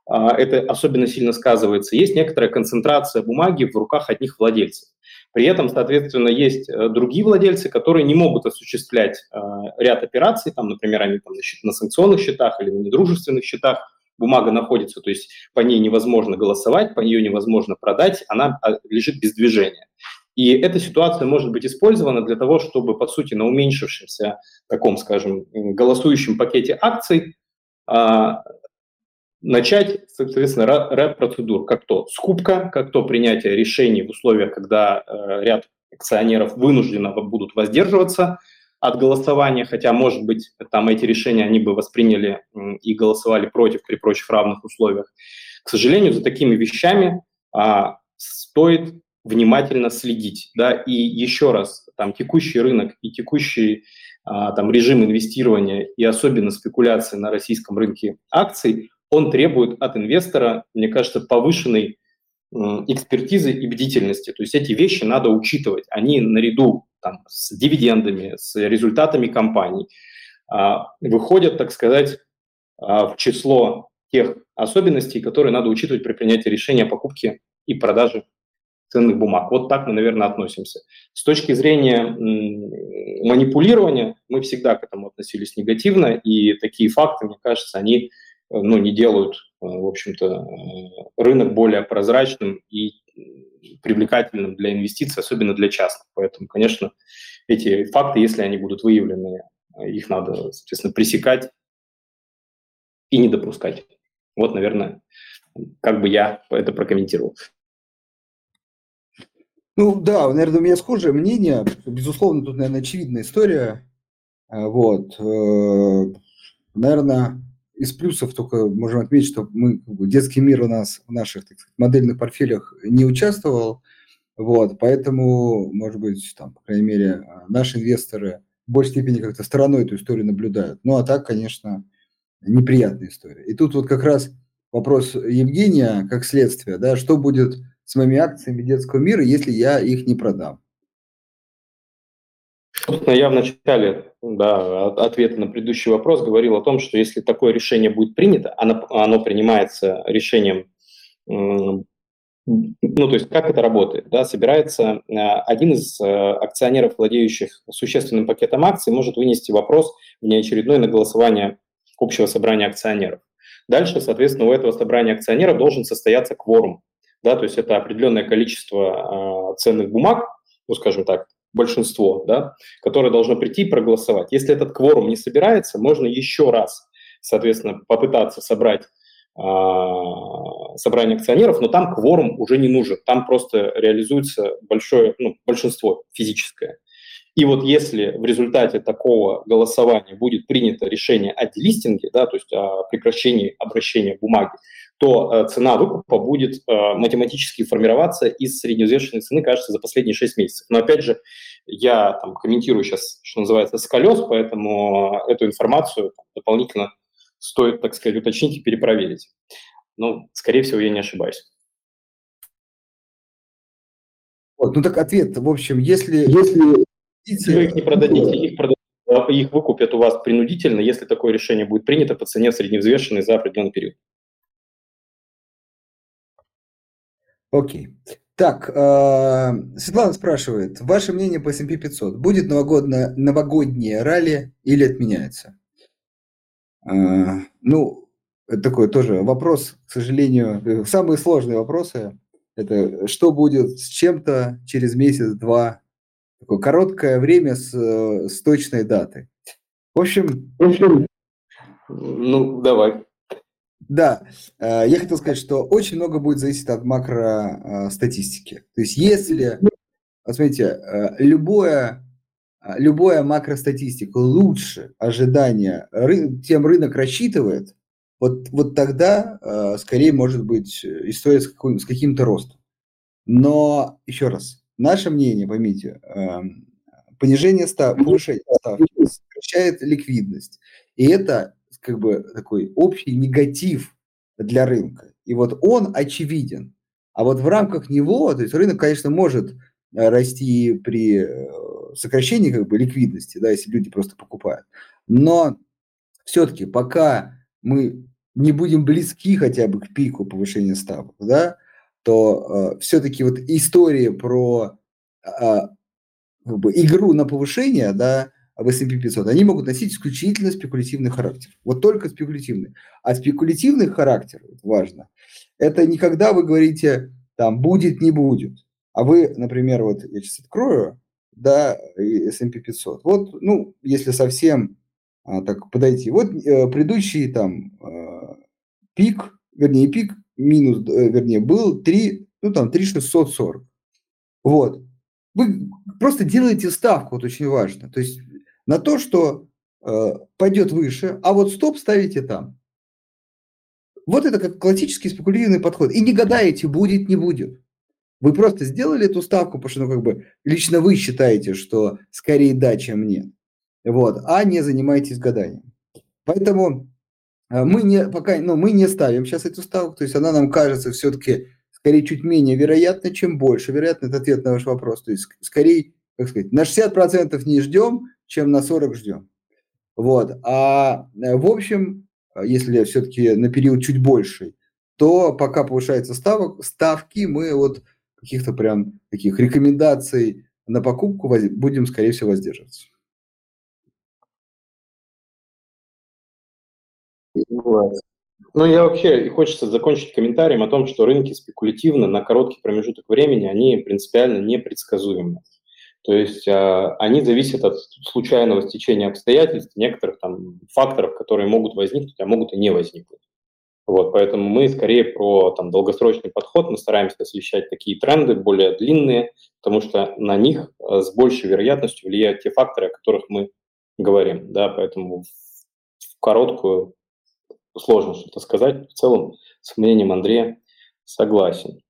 а, это особенно сильно сказывается, есть некоторая концентрация бумаги в руках одних владельцев. При этом, соответственно, есть э, другие владельцы, которые не могут осуществлять э, ряд операций, там, например, они там, на, на санкционных счетах или на недружественных счетах, бумага находится, то есть по ней невозможно голосовать, по нее невозможно продать, она а, лежит без движения. И эта ситуация может быть использована для того, чтобы, по сути, на уменьшившемся таком, скажем, голосующем пакете акций а, начать, соответственно, ряд процедур, как то скупка, как то принятие решений в условиях, когда э, ряд акционеров вынужденно будут воздерживаться от голосования, хотя, может быть, там эти решения они бы восприняли и голосовали против при прочих равных условиях. К сожалению, за такими вещами а, стоит внимательно следить. Да? И еще раз, там текущий рынок и текущий а, там, режим инвестирования и особенно спекуляции на российском рынке акций, он требует от инвестора, мне кажется, повышенной экспертизы и бдительности. То есть эти вещи надо учитывать. Они наряду там, с дивидендами, с результатами компаний а, выходят, так сказать, а, в число тех особенностей, которые надо учитывать при принятии решения о покупке и продаже ценных бумаг. Вот так мы, наверное, относимся. С точки зрения манипулирования мы всегда к этому относились негативно, и такие факты, мне кажется, они ну, не делают, э, в общем-то, э, рынок более прозрачным и привлекательным для инвестиций, особенно для частных. Поэтому, конечно, эти факты, если они будут выявлены, их надо, соответственно, пресекать и не допускать. Вот, наверное, как бы я это прокомментировал. Ну да, наверное, у меня схожее мнение. Безусловно, тут, наверное, очевидная история. Э, вот. Наверное, из плюсов только можем отметить, что мы, детский мир у нас в наших так сказать, модельных портфелях не участвовал, вот, поэтому, может быть, там, по крайней мере, наши инвесторы в большей степени как-то стороной эту историю наблюдают. Ну, а так, конечно, неприятная история. И тут вот как раз вопрос Евгения, как следствие, да, что будет с моими акциями детского мира, если я их не продам? Собственно, я в начале да, ответа на предыдущий вопрос говорил о том, что если такое решение будет принято, оно, оно принимается решением, ну, то есть как это работает? Да, собирается э, один из э, акционеров, владеющих существенным пакетом акций, может вынести вопрос внеочередной на голосование общего собрания акционеров. Дальше, соответственно, у этого собрания акционеров должен состояться кворум. Да, то есть это определенное количество э, ценных бумаг, ну, скажем так, большинство, да, которое должно прийти и проголосовать. Если этот кворум не собирается, можно еще раз, соответственно, попытаться собрать а, собрание акционеров, но там кворум уже не нужен, там просто реализуется большое, ну, большинство физическое. И вот если в результате такого голосования будет принято решение о делистинге, да, то есть о прекращении обращения бумаги, то э, цена выкупа будет э, математически формироваться из средневзвешенной цены, кажется, за последние 6 месяцев. Но опять же, я там, комментирую сейчас, что называется, с колес, поэтому эту информацию там, дополнительно стоит, так сказать, уточнить и перепроверить. Ну, скорее всего, я не ошибаюсь. Вот, ну так ответ, в общем. Если, если вы их не продадите, их, продадите, их выкупят у вас принудительно, если такое решение будет принято по цене средневзвешенной за определенный период. Окей. Так, э, Светлана спрашивает, ваше мнение по S&P 500, будет новогоднее, новогоднее ралли или отменяется? Э, ну, это такой тоже вопрос, к сожалению, э, самые сложные вопросы. Это что будет с чем-то через месяц-два, такое короткое время с, с точной датой. В общем, в общем, ну, давай. Да, э, я хотел сказать, что очень много будет зависеть от макростатистики. То есть если, смотрите, э, любое, любая макростатистика лучше ожидания, тем рынок рассчитывает, вот, вот тогда э, скорее может быть история с, какой, с каким-то ростом. Но, еще раз, наше мнение, поймите, э, понижение став, повышение ставки сокращает ликвидность. И это как бы такой общий негатив для рынка. И вот он очевиден. А вот в рамках него, то есть рынок, конечно, может э, расти при э, сокращении как бы ликвидности, да, если люди просто покупают. Но все-таки пока мы не будем близки хотя бы к пику повышения ставок, да, то э, все-таки вот история про э, как бы игру на повышение, да, в S&P 500, они могут носить исключительно спекулятивный характер. Вот только спекулятивный. А спекулятивный характер, важно, это не когда вы говорите, там, будет, не будет. А вы, например, вот я сейчас открою, да, S&P 500. Вот, ну, если совсем а, так подойти. Вот э, предыдущий там э, пик, вернее, пик минус, э, вернее, был 3, ну, там, 3640. Вот. Вы просто делаете ставку, вот очень важно. То есть на то, что э, пойдет выше, а вот стоп ставите там. Вот это как классический спекулятивный подход. И не гадаете, будет, не будет. Вы просто сделали эту ставку, потому что, ну, как бы, лично вы считаете, что скорее да, чем нет. Вот, а не занимаетесь гаданием. Поэтому мы не, пока, ну, мы не ставим сейчас эту ставку, то есть она нам кажется все-таки скорее чуть менее вероятно, чем больше. Вероятно, это ответ на ваш вопрос. То есть скорее, как сказать, на 60% не ждем, чем на 40 ждем. Вот. А э, в общем, если все-таки на период чуть больший, то пока повышается ставок, ставки, мы вот каких-то прям таких рекомендаций на покупку будем, скорее всего, воздерживаться. Ну, я вообще, и хочется закончить комментарием о том, что рынки спекулятивно на короткий промежуток времени, они принципиально непредсказуемы. То есть а, они зависят от случайного стечения обстоятельств, некоторых там факторов, которые могут возникнуть, а могут и не возникнуть. Вот, поэтому мы скорее про там, долгосрочный подход, мы стараемся освещать такие тренды, более длинные, потому что на них а, с большей вероятностью влияют те факторы, о которых мы говорим. Да, поэтому в короткую сложно что-то сказать. В целом, с мнением Андрея согласен.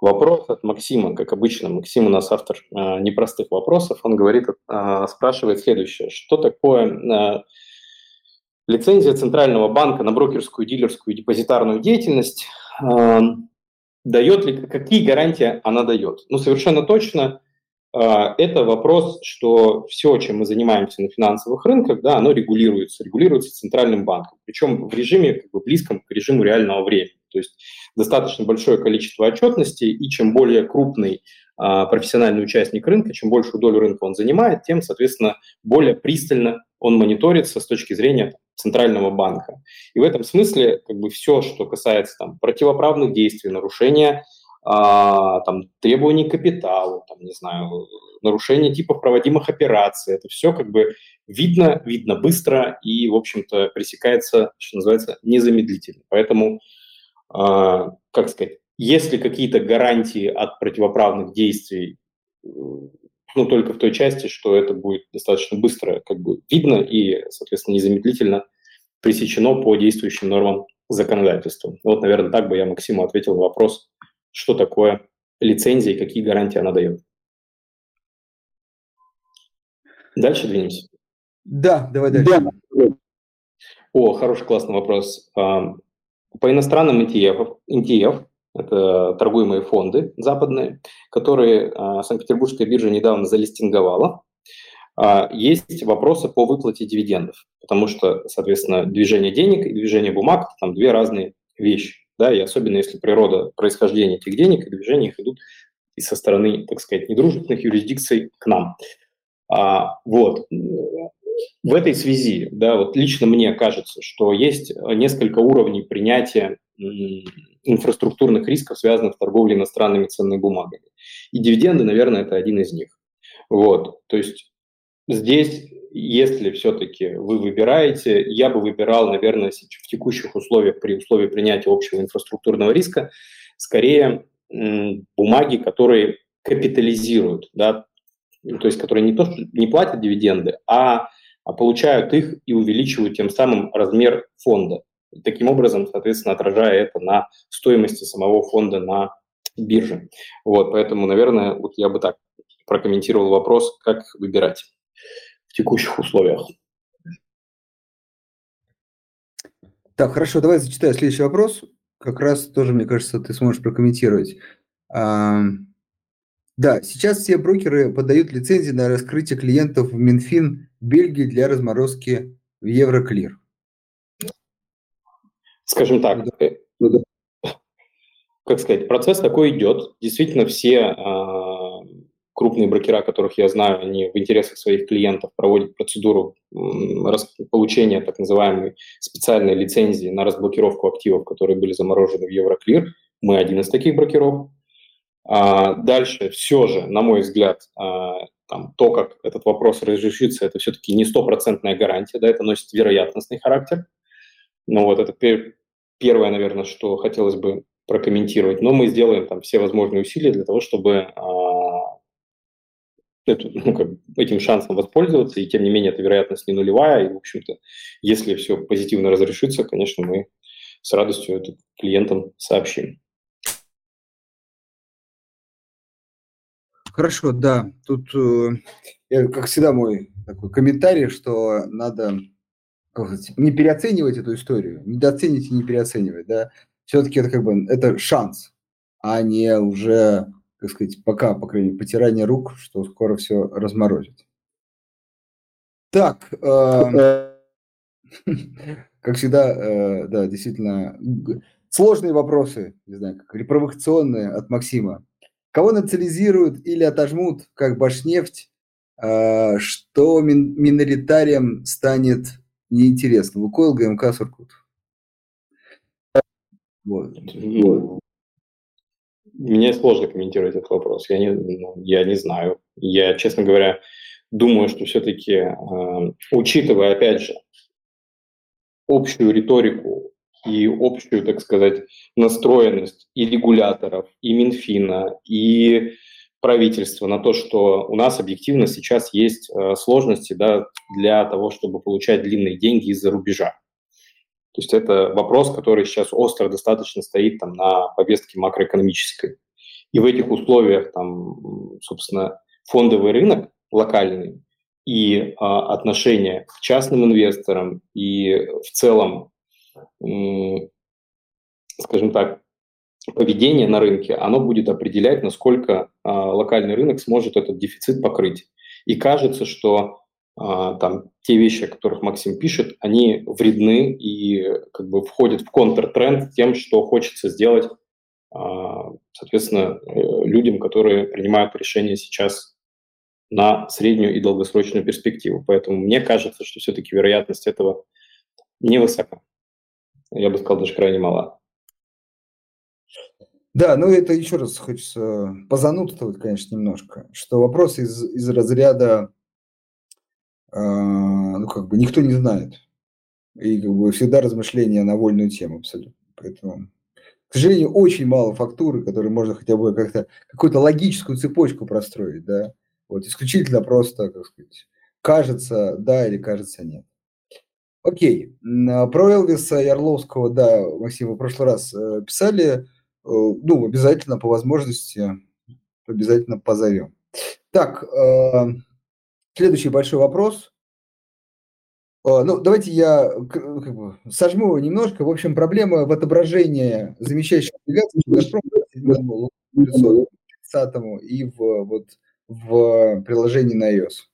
Вопрос от Максима, как обычно. Максим у нас автор э, непростых вопросов. Он говорит, э, спрашивает следующее. Что такое э, лицензия Центрального банка на брокерскую, дилерскую депозитарную деятельность? Э, дает ли, какие гарантии она дает? Ну, совершенно точно это вопрос, что все, чем мы занимаемся на финансовых рынках, да, оно регулируется, регулируется Центральным банком. Причем в режиме как бы, близком к режиму реального времени. То есть достаточно большое количество отчетности, и чем более крупный а, профессиональный участник рынка, чем большую долю рынка он занимает, тем, соответственно, более пристально он мониторится с точки зрения центрального банка. И в этом смысле как бы все, что касается там, противоправных действий, нарушения а, там, требований к капиталу, там, не знаю, нарушения типов проводимых операций, это все как бы видно, видно быстро и, в общем-то, пресекается, что называется, незамедлительно. Поэтому а, как сказать, есть ли какие-то гарантии от противоправных действий, ну, только в той части, что это будет достаточно быстро как бы видно и, соответственно, незамедлительно пресечено по действующим нормам законодательства. Вот, наверное, так бы я Максиму ответил на вопрос, что такое лицензия и какие гарантии она дает. Дальше двинемся. Да, давай дальше. Да. О, хороший, классный вопрос. По иностранным ETF, ETF это торгуемые фонды западные, которые а, Санкт-Петербургская биржа недавно залистинговала. А, есть вопросы по выплате дивидендов, потому что, соответственно, движение денег и движение бумаг – там две разные вещи. Да, и особенно если природа происхождения этих денег и движения их идут и со стороны, так сказать, недружественных юрисдикций к нам. А, вот в этой связи, да, вот лично мне кажется, что есть несколько уровней принятия инфраструктурных рисков, связанных с торговлей иностранными ценными бумагами. И дивиденды, наверное, это один из них. Вот, то есть здесь, если все-таки вы выбираете, я бы выбирал, наверное, в текущих условиях, при условии принятия общего инфраструктурного риска, скорее бумаги, которые капитализируют, да, то есть которые не то, что не платят дивиденды, а а получают их и увеличивают тем самым размер фонда. таким образом, соответственно, отражая это на стоимости самого фонда на бирже. Вот, поэтому, наверное, вот я бы так прокомментировал вопрос, как выбирать в текущих условиях. Так, хорошо, давай зачитаю следующий вопрос. Как раз тоже, мне кажется, ты сможешь прокомментировать. А, да, сейчас все брокеры подают лицензии на раскрытие клиентов в Минфин Бельгии для разморозки в Евроклир. Скажем так, э, ну как сказать, процесс такой идет. Действительно, все а, крупные брокера, которых я знаю, они в интересах своих клиентов проводят процедуру получения так называемой специальной лицензии на разблокировку активов, которые были заморожены в Евроклир. Мы один из таких брокеров. А дальше все же, на мой взгляд, а, там, то, как этот вопрос разрешится, это все-таки не стопроцентная гарантия, да, это носит вероятностный характер. Ну вот это первое, наверное, что хотелось бы прокомментировать. Но мы сделаем там все возможные усилия для того, чтобы эту, ну, как, этим шансом воспользоваться, и тем не менее эта вероятность не нулевая, и, в общем-то, если все позитивно разрешится, конечно, мы с радостью это клиентам сообщим. Хорошо, да. Тут, э, как всегда, мой такой комментарий, что надо сказать, не переоценивать эту историю, недооценить и не переоценивать, да. Все-таки это как бы это шанс, а не уже так сказать, пока, по крайней мере, потирание рук, что скоро все разморозит. Так, э, как всегда, э, да, действительно, сложные вопросы, не знаю, как репровокационные от Максима. Кого национализируют или отожмут, как Башнефть, э, что мин миноритарием станет неинтересно? Лукойл, ГМК, Суркут. Вот. вот. Мне сложно комментировать этот вопрос. Я не, ну, я не знаю. Я, честно говоря, думаю, что все-таки, э, учитывая, опять же, общую риторику и общую, так сказать, настроенность и регуляторов, и Минфина, и правительства на то, что у нас объективно сейчас есть э, сложности да, для того, чтобы получать длинные деньги из-за рубежа. То есть это вопрос, который сейчас остро достаточно стоит там, на повестке макроэкономической. И в этих условиях, там, собственно, фондовый рынок локальный и а, отношение к частным инвесторам и в целом, скажем так, поведение на рынке, оно будет определять, насколько а, локальный рынок сможет этот дефицит покрыть. И кажется, что там те вещи, о которых Максим пишет, они вредны и как бы входят в контртренд тем, что хочется сделать, а, соответственно, э, людям, которые принимают решения сейчас на среднюю и долгосрочную перспективу. Поэтому мне кажется, что все-таки вероятность этого невысока. Я бы сказал, даже крайне мала. Да, ну это еще раз хочется позанудствовать, конечно, немножко, что вопрос из, из разряда а, ну, как бы никто не знает. И как бы всегда размышления на вольную тему абсолютно. Поэтому, к сожалению, очень мало фактуры, которые можно хотя бы как-то какую-то логическую цепочку простроить, да. Вот исключительно просто, как сказать, кажется да или кажется нет. Окей. А про Элвиса Ярловского, да, Максим, вы в прошлый раз э, писали, э, ну, обязательно по возможности, обязательно позовем. Так, э, Следующий большой вопрос. А, ну, давайте я как бы, сожму немножко. В общем, проблема в отображении замещающих облигаций Газпром и в, вот, в приложении на iOS.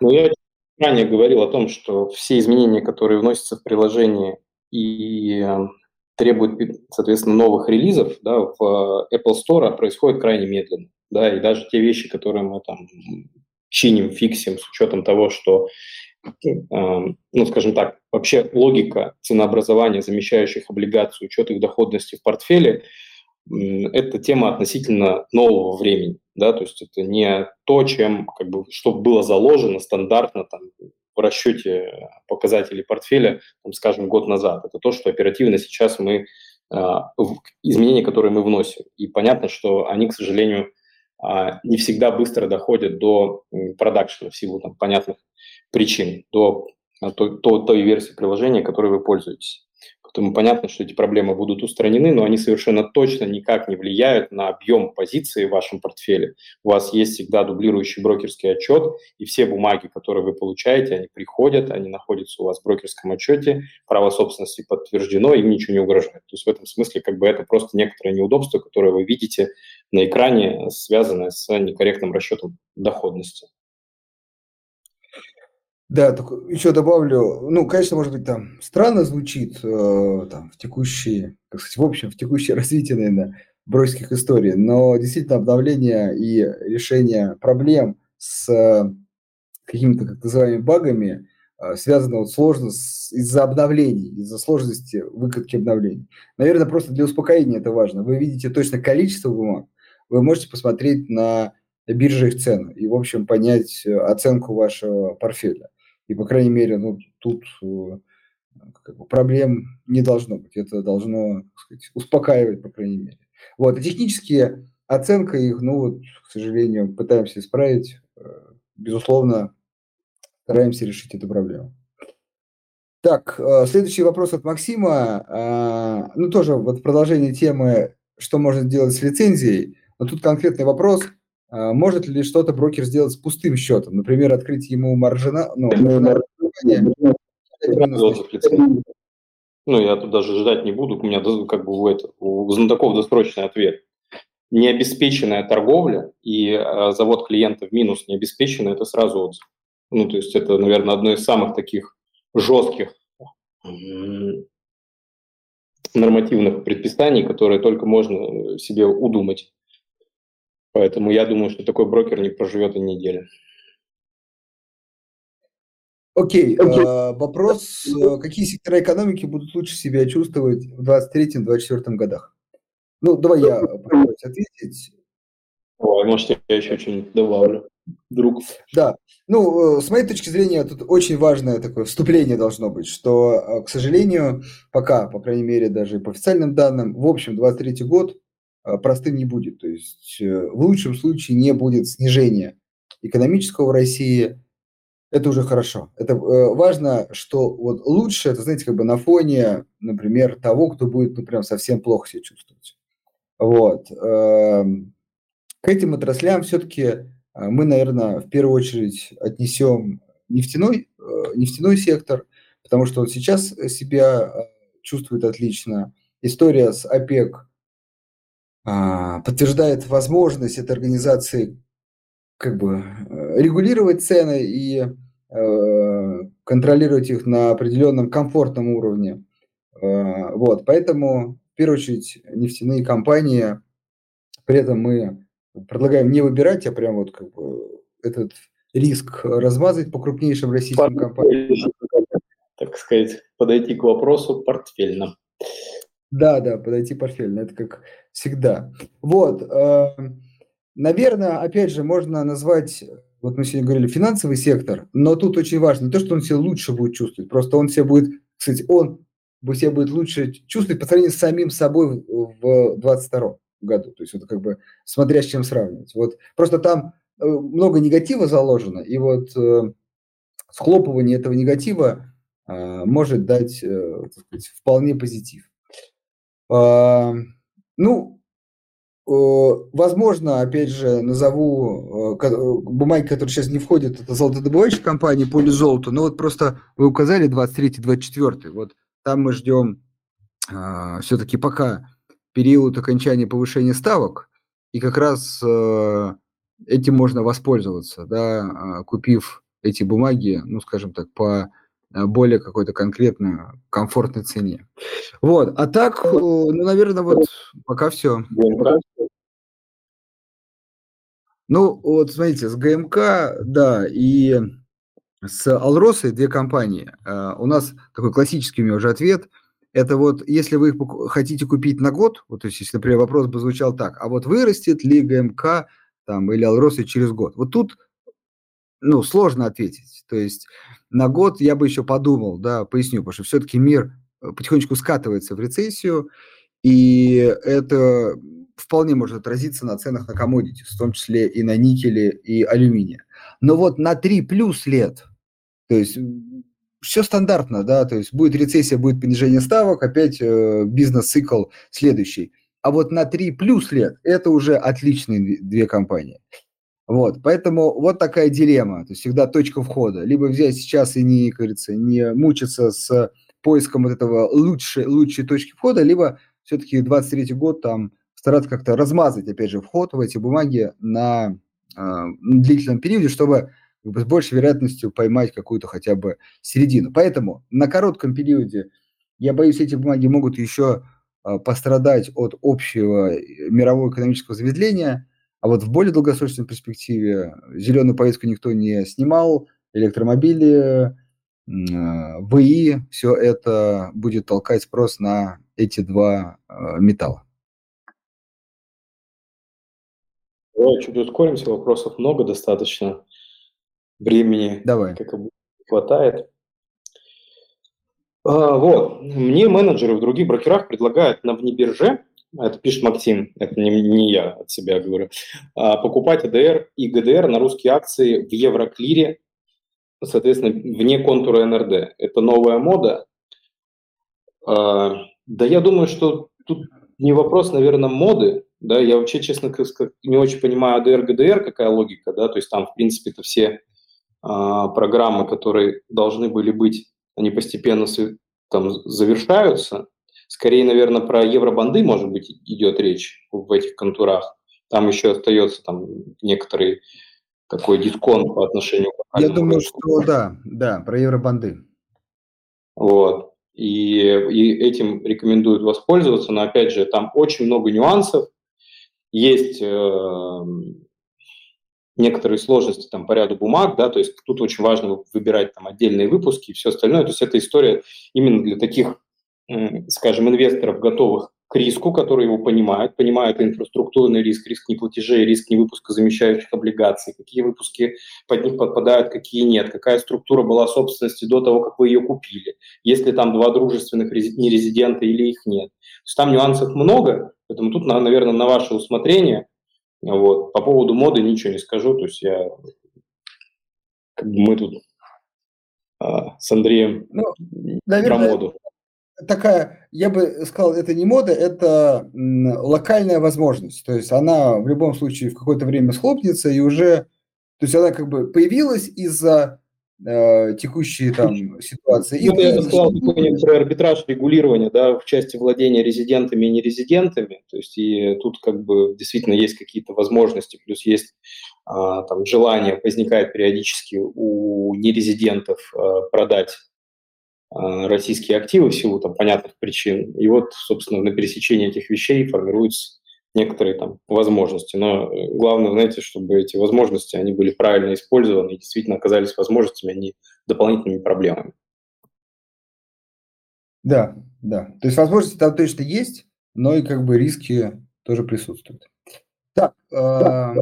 Ну, я ранее говорил о том, что все изменения, которые вносятся в приложение и э, требуют, соответственно, новых релизов да, в Apple Store, происходят крайне медленно да, и даже те вещи, которые мы там чиним, фиксим с учетом того, что, э, ну, скажем так, вообще логика ценообразования замещающих облигаций, учет их доходности в портфеле, это тема относительно нового времени, да, то есть это не то, чем, как бы, что было заложено стандартно там, в расчете показателей портфеля, там, скажем, год назад. Это то, что оперативно сейчас мы, а, изменения, которые мы вносим. И понятно, что они, к сожалению, не всегда быстро доходят до продакшена в силу там, понятных причин, до той, той версии приложения, которой вы пользуетесь. Поэтому понятно, что эти проблемы будут устранены, но они совершенно точно никак не влияют на объем позиции в вашем портфеле. У вас есть всегда дублирующий брокерский отчет, и все бумаги, которые вы получаете, они приходят, они находятся у вас в брокерском отчете, право собственности подтверждено, им ничего не угрожает. То есть в этом смысле как бы это просто некоторое неудобство, которое вы видите на экране, связанное с некорректным расчетом доходности. Да, еще добавлю, ну, конечно, может быть, там странно звучит э, там, в текущей, как сказать, в общем, в текущее развитие, наверное, бросских историй, но действительно обновление и решение проблем с э, какими-то, как называемыми, багами э, связано вот сложно с, из-за обновлений, из-за сложности выкатки обновлений. Наверное, просто для успокоения это важно. Вы видите точно количество бумаг, вы можете посмотреть на бирже их цены и, в общем, понять э, оценку вашего портфеля. И, по крайней мере, ну, тут э, как бы, проблем не должно быть. Это должно сказать, успокаивать, по крайней мере. Вот. И технические оценка их, ну, вот, к сожалению, пытаемся исправить. Э, безусловно, стараемся решить эту проблему. Так, э, следующий вопрос от Максима. Ну, тоже вот продолжение темы, что можно сделать с лицензией. Но тут конкретный вопрос – может ли что-то брокер сделать с пустым счетом? Например, открыть ему маржина, ну, ну, я тут даже ждать не буду, у меня как бы у, это, у знатоков досрочный ответ. Необеспеченная торговля и э, завод клиента в минус необеспеченный – это сразу отзыв. Ну, то есть это, наверное, одно из самых таких жестких нормативных предписаний, которые только можно себе удумать. Поэтому я думаю, что такой брокер не проживет и недели. Окей, okay. uh, вопрос, uh, какие сектора экономики будут лучше себя чувствовать в 2023-2024 годах? Ну, давай я попробую ответить. Ой, может, я еще что-нибудь добавлю. Друг. Да, ну, э, с моей точки зрения, тут очень важное такое вступление должно быть, что, э, к сожалению, пока, по крайней мере, даже по официальным данным, в общем, 23 год а, простым не будет. То есть э, в лучшем случае не будет снижения экономического в России. Это уже хорошо. Это э, важно, что вот лучше, это, знаете, как бы на фоне, например, того, кто будет, ну, прям совсем плохо себя чувствовать. Вот. Эм, к этим отраслям все-таки э, мы, наверное, в первую очередь отнесем нефтяной, нефтяной сектор, потому что он сейчас себя чувствует отлично. История с ОПЕК – подтверждает возможность этой организации как бы э, регулировать цены и э, контролировать их на определенном комфортном уровне. Э, вот, поэтому, в первую очередь, нефтяные компании, при этом мы предлагаем не выбирать, а прям вот как бы этот риск размазать по крупнейшим российским компаниям. Так сказать, подойти к вопросу портфельно. Да, да, подойти портфельно, это как всегда. Вот, э, наверное, опять же, можно назвать, вот мы сегодня говорили, финансовый сектор, но тут очень важно то, что он себя лучше будет чувствовать, просто он себя будет, кстати, он себя будет лучше чувствовать по сравнению с самим собой в 22 году. То есть это как бы смотря с чем сравнивать. Вот просто там э, много негатива заложено, и вот э, схлопывание этого негатива может дать так сказать, вполне позитив. Ну, возможно, опять же, назову э, э, бумаги, которые сейчас не входят, это золотодобывающая компания поле золота, но вот просто вы указали 23-24, вот там мы ждем а, все-таки пока период окончания повышения ставок, и как раз э, этим можно воспользоваться, да, а, купив эти бумаги, ну, скажем так, по Э, более какой-то конкретно комфортной цене. Вот. А так, э, ну, наверное, вот пока все. Ну, вот смотрите, с ГМК, да, и с Алросой две компании. Э, у нас такой классический у меня уже ответ. Это вот, если вы их хотите купить на год, вот, то есть, если, например, вопрос бы звучал так, а вот вырастет ли ГМК там, или Алросы через год? Вот тут, ну, сложно ответить. То есть, на год я бы еще подумал, да, поясню, потому что все-таки мир э, потихонечку скатывается в рецессию, и это вполне может отразиться на ценах на комодити, в том числе и на никеле и алюминия. Но вот на 3 плюс лет, то есть все стандартно, да, то есть будет рецессия, будет понижение ставок, опять э, бизнес-цикл следующий. А вот на 3 плюс лет это уже отличные две компании. Вот, поэтому вот такая дилемма, то есть всегда точка входа. Либо взять сейчас и не, кажется, не мучиться с поиском вот этого лучшей, лучшей точки входа, либо все-таки 23 год там стараться как-то размазать, опять же, вход в эти бумаги на э, длительном периоде, чтобы как бы, с большей вероятностью поймать какую-то хотя бы середину. Поэтому на коротком периоде, я боюсь, эти бумаги могут еще э, пострадать от общего мирового экономического замедления, а вот в более долгосрочной перспективе зеленую повестку никто не снимал, электромобили, ВИ, все это будет толкать спрос на эти два э, металла. Давай чуть ускоримся, вопросов много достаточно. Времени, Давай. как обычно, хватает. А, вот, мне менеджеры в других брокерах предлагают на внебирже, это пишет Максим, это не, не я от себя говорю, а, покупать АДР и ГДР на русские акции в Евроклире соответственно, вне контура НРД. Это новая мода. А, да я думаю, что тут не вопрос, наверное, моды. Да, я вообще, честно не очень понимаю АДР, ГДР, какая логика, да, то есть там, в принципе, это все а, программы, которые должны были быть, они постепенно там завершаются. Скорее, наверное, про евробанды, может быть, идет речь в этих контурах. Там еще остается там некоторые такой дисконт по отношению к Я думаю, что да, да, про евробанды. Вот. И, и этим рекомендуют воспользоваться, но опять же, там очень много нюансов. Есть э, некоторые сложности там по ряду бумаг, да, то есть тут очень важно выбирать там отдельные выпуски и все остальное. То есть эта история именно для таких, скажем, инвесторов, готовых к риску, который его понимает, понимает инфраструктурный риск, риск неплатежей, риск невыпуска замещающих облигаций, какие выпуски под них подпадают, какие нет, какая структура была собственности до того, как вы ее купили, есть ли там два дружественных нерезидента или их нет. То есть там нюансов много, поэтому тут, наверное, на ваше усмотрение. Вот. По поводу моды ничего не скажу, то есть я, мы тут а, с Андреем ну, наверное, про моду такая, я бы сказал, это не мода, это локальная возможность. То есть она в любом случае в какое-то время схлопнется и уже, то есть она как бы появилась из-за э, текущей там ситуации. Ну, и я сказал про арбитраж регулирования, да, в части владения резидентами и нерезидентами. То есть и тут как бы действительно есть какие-то возможности, плюс есть а, там желание возникает периодически у нерезидентов а, продать российские активы в силу там, понятных причин. И вот, собственно, на пересечении этих вещей формируются некоторые там возможности. Но э, главное, знаете, чтобы эти возможности, они были правильно использованы и действительно оказались возможностями, а не дополнительными проблемами. Да, да. То есть возможности там точно есть, но и как бы риски тоже присутствуют. Так, э...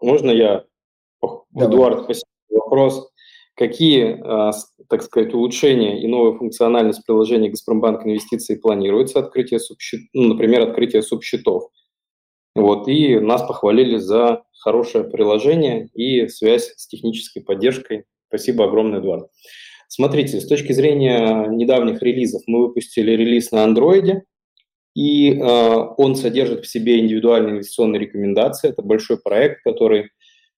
можно я, Давай. Эдуард, вопрос. Какие, а, так сказать, улучшения и новая функциональность приложения Газпромбанк инвестиции планируется? Открытие субсчет, ну, например, открытие субсчетов. Вот, и нас похвалили за хорошее приложение и связь с технической поддержкой. Спасибо огромное, Эдуард. Смотрите, с точки зрения недавних релизов, мы выпустили релиз на андроиде, и э, он содержит в себе индивидуальные инвестиционные рекомендации. Это большой проект, который э,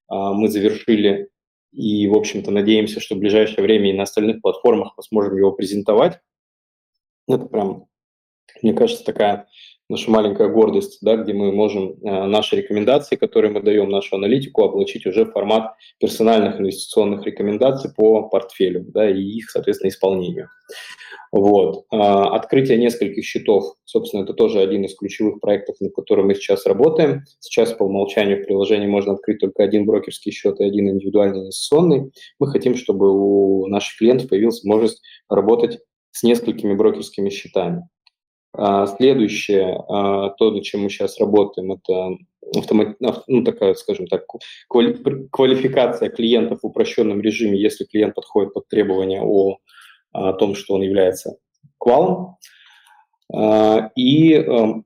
мы завершили и, в общем-то, надеемся, что в ближайшее время и на остальных платформах мы сможем его презентовать. Это прям, мне кажется, такая наша маленькая гордость, да, где мы можем э, наши рекомендации, которые мы даем, нашу аналитику, облачить уже в формат персональных инвестиционных рекомендаций по портфелю да, и их, соответственно, исполнению. Вот. А, открытие нескольких счетов, собственно, это тоже один из ключевых проектов, над которым мы сейчас работаем. Сейчас по умолчанию в приложении можно открыть только один брокерский счет и один индивидуальный инвестиционный. Мы хотим, чтобы у наших клиентов появилась возможность работать с несколькими брокерскими счетами. А, следующее, а, то, над чем мы сейчас работаем, это автомат, ну, такая, скажем так, квалификация клиентов в упрощенном режиме, если клиент подходит под требования о о том, что он является квалом. А, и эм,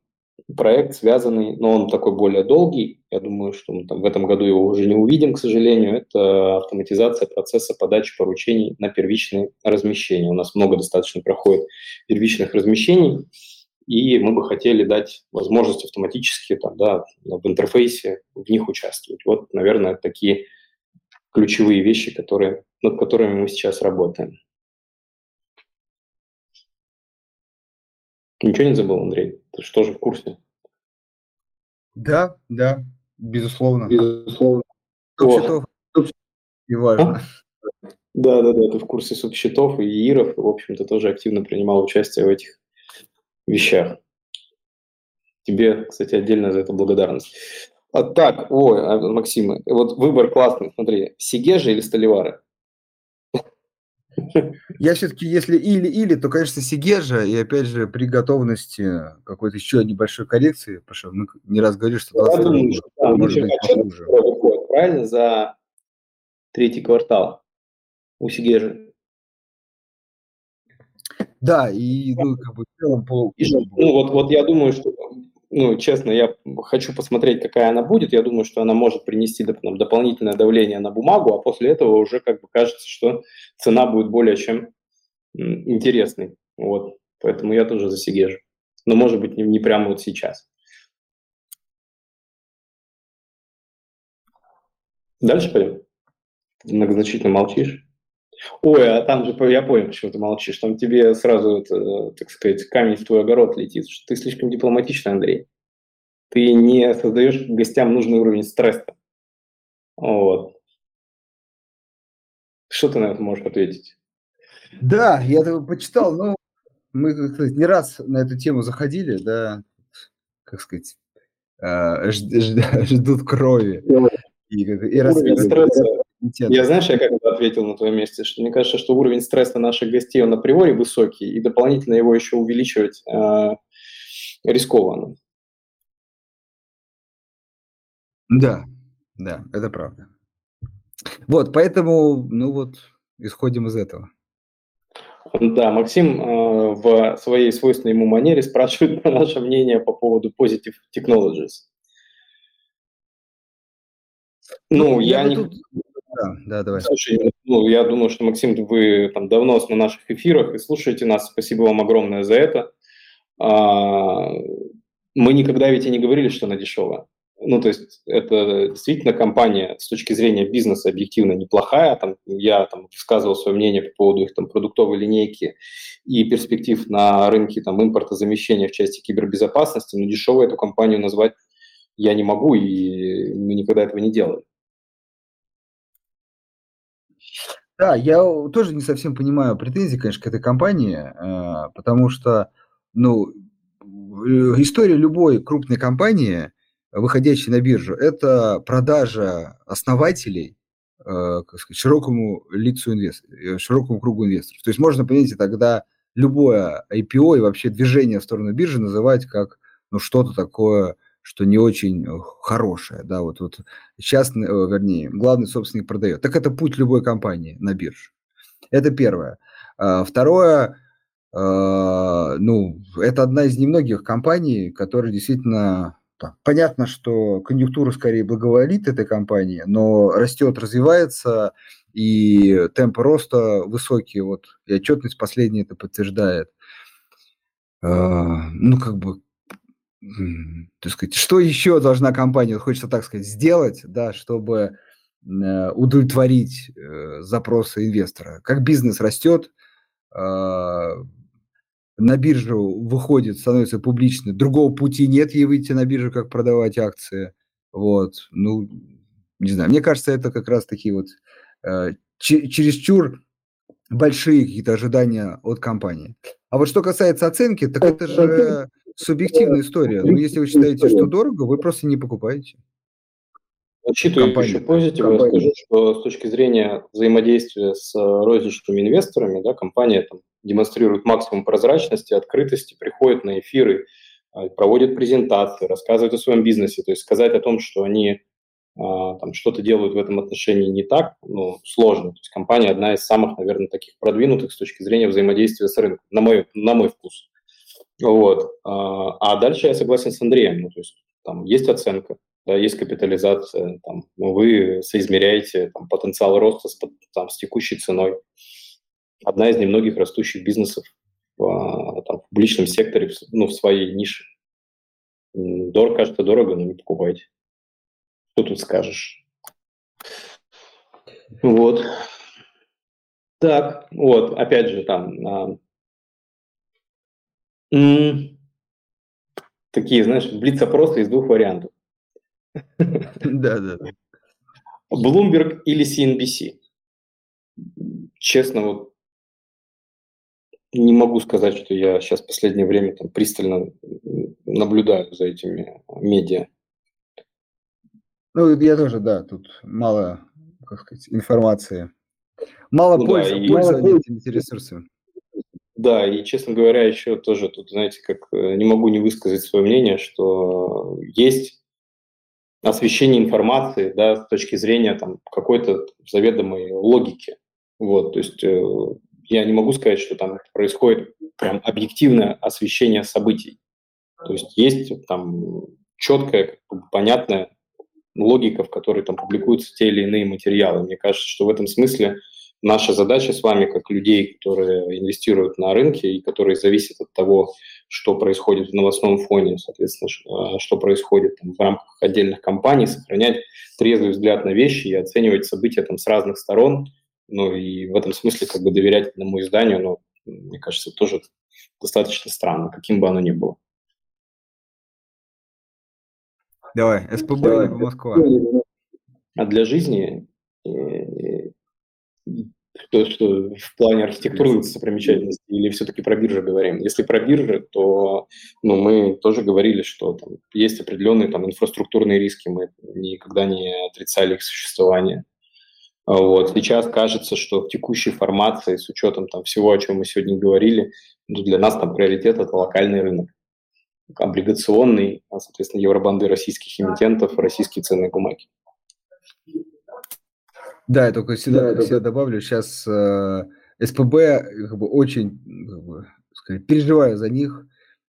проект связанный, но он такой более долгий. Я думаю, что мы там в этом году его уже не увидим, к сожалению. Это автоматизация процесса подачи поручений на первичное размещение. У нас много достаточно проходит первичных размещений, и мы бы хотели дать возможность автоматически там, да, в интерфейсе в них участвовать. Вот, наверное, такие ключевые вещи, которые, над которыми мы сейчас работаем. Ничего не забыл, Андрей? Ты что же в курсе? Да, да, безусловно. Безусловно. Субсчетов и важно. А? Да, да, да, ты в курсе субсчетов и ИРов, и, в общем-то, тоже активно принимал участие в этих вещах. Тебе, кстати, отдельно за это благодарность. А, так, ой, а, Максим, вот выбор классный, смотри, Сигежа или Столивары? Я все-таки, если или-или, то, конечно, Сигежа, и опять же, при готовности какой-то еще небольшой коррекции, потому что мы не раз говорили, что 20 ну, думаю, да, может быть похуже. Выходит, правильно, за третий квартал у Сигежи. Да, и ну, как бы в целом по... Ну, вот, вот я думаю, что ну, честно, я хочу посмотреть, какая она будет. Я думаю, что она может принести там, дополнительное давление на бумагу, а после этого уже как бы кажется, что цена будет более чем интересной. Вот. Поэтому я тоже за Сигежу. Но, может быть, не, не прямо вот сейчас. Дальше пойдем. Многозначительно молчишь. Ой, а там же, я понял, почему ты молчишь. Там тебе сразу, это, так сказать, камень в твой огород летит. Что ты слишком дипломатичный, Андрей. Ты не создаешь гостям нужный уровень стресса. Вот. Что ты на это можешь ответить? Да, я это почитал, но мы сказать, не раз на эту тему заходили, да, как сказать, э, ждут крови. И, и рассказывают. Я знаешь, я как бы ответил на твоем месте, что мне кажется, что уровень стресса наших гостей, он априори высокий, и дополнительно его еще увеличивать э, рискованно. Да, да, это правда. Вот, поэтому, ну вот, исходим из этого. Да, Максим э, в своей свойственной ему манере спрашивает наше мнение по поводу Positive Technologies. Ну, ну я, я не... Тут да, да, давай. Слушай, ну, я думаю, что, Максим, вы там давно на наших эфирах и слушаете нас. Спасибо вам огромное за это. А, мы никогда ведь и не говорили, что она дешевая. Ну, то есть это действительно компания с точки зрения бизнеса объективно неплохая. Там, я там высказывал свое мнение по поводу их там продуктовой линейки и перспектив на рынке там импортозамещения в части кибербезопасности, но дешевой эту компанию назвать я не могу, и мы никогда этого не делали. Да, я тоже не совсем понимаю претензии, конечно, к этой компании, э, потому что, ну, э, история любой крупной компании, выходящей на биржу, это продажа основателей э, как сказать, широкому лицу инвесторов, широкому кругу инвесторов. То есть можно, понимаете, тогда любое IPO и вообще движение в сторону биржи называть как ну, что-то такое что не очень э, хорошее, да, вот, вот частный, э, вернее, главный собственник продает. Так это путь любой компании на бирже. Это первое. А, второе, а, ну, это одна из немногих компаний, которая действительно понятно, что конъюнктура скорее благоволит этой компании, но растет, развивается, и темпы роста высокие, вот, и отчетность последняя это подтверждает. А, ну, как бы так сказать, что еще должна компания, хочется так сказать, сделать, да, чтобы э, удовлетворить э, запросы инвестора. Как бизнес растет, а, на биржу выходит, становится публично, другого пути нет ей выйти на биржу, как продавать акции. Вот, ну, не знаю, мне кажется, это как раз такие вот э, чересчур большие какие-то ожидания от компании. А вот что касается оценки, так это же субъективная история. Но если вы считаете, что дорого, вы просто не покупаете. Учитывая еще позитивно, я скажу, что с точки зрения взаимодействия с э, розничными инвесторами, да, компания там, демонстрирует максимум прозрачности, открытости, приходит на эфиры, э, проводит презентации, рассказывает о своем бизнесе. То есть сказать о том, что они а, там что-то делают в этом отношении не так, ну, сложно. То есть компания одна из самых, наверное, таких продвинутых с точки зрения взаимодействия с рынком, на мой, на мой вкус. Вот. А, а дальше я согласен с Андреем. Ну, то есть там есть оценка, да, есть капитализация, там, вы соизмеряете там, потенциал роста с, там, с текущей ценой. Одна из немногих растущих бизнесов в, а, там, в публичном секторе, ну, в своей нише. Дорого, кажется, дорого, но не покупайте. Что тут скажешь? Вот. Так, вот, опять же, там, а, м- такие, знаешь, блиц-опросы из двух вариантов. Да, да. Bloomberg или CNBC? Честно, вот не могу сказать, что я сейчас в последнее время там пристально наблюдаю за этими медиа. Ну, я тоже, да, тут мало, как сказать, информации. Мало ну, пользы, да, пользования этими ресурсами. Да, и, честно говоря, еще тоже тут, знаете, как э, не могу не высказать свое мнение, что есть освещение информации, да, с точки зрения там какой-то заведомой логики. Вот, то есть э, я не могу сказать, что там происходит прям объективное освещение событий. То есть есть там четкая, понятная логика, в которой там публикуются те или иные материалы. Мне кажется, что в этом смысле наша задача с вами, как людей, которые инвестируют на рынке и которые зависят от того, что происходит в новостном фоне, соответственно, а, что происходит там, в рамках отдельных компаний, сохранять трезвый взгляд на вещи и оценивать события там, с разных сторон. Ну и в этом смысле как бы доверять одному изданию, ну, мне кажется, тоже достаточно странно, каким бы оно ни было. Давай, СПБ Давай. Москва? А для жизни то, что в плане архитектурной достопримечательности или все-таки про биржи говорим? Если про биржи, то ну, мы тоже говорили, что там есть определенные там, инфраструктурные риски, мы никогда не отрицали их существование. Вот. Сейчас кажется, что в текущей формации, с учетом там, всего, о чем мы сегодня говорили, ну, для нас там приоритет – это локальный рынок облигационный, а, соответственно, евробанды российских эмитентов, российские ценные бумаги. Да, я только всегда, да, всегда добавлю, сейчас э, СПБ как бы очень как бы, сказать, переживаю за них.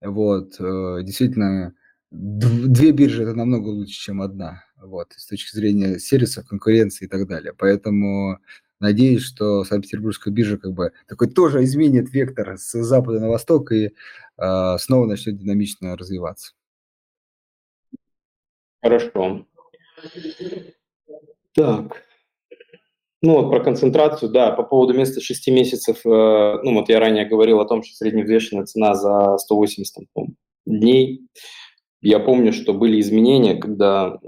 Вот, э, действительно, две биржи это намного лучше, чем одна. Вот, с точки зрения сервисов, конкуренции и так далее. Поэтому надеюсь, что Санкт-Петербургская биржа как бы такой тоже изменит вектор с запада на восток и э, снова начнет динамично развиваться. Хорошо. Так. Ну, вот про концентрацию, да, по поводу места 6 месяцев, э, ну, вот я ранее говорил о том, что средневзвешенная цена за 180 там, дней. Я помню, что были изменения, когда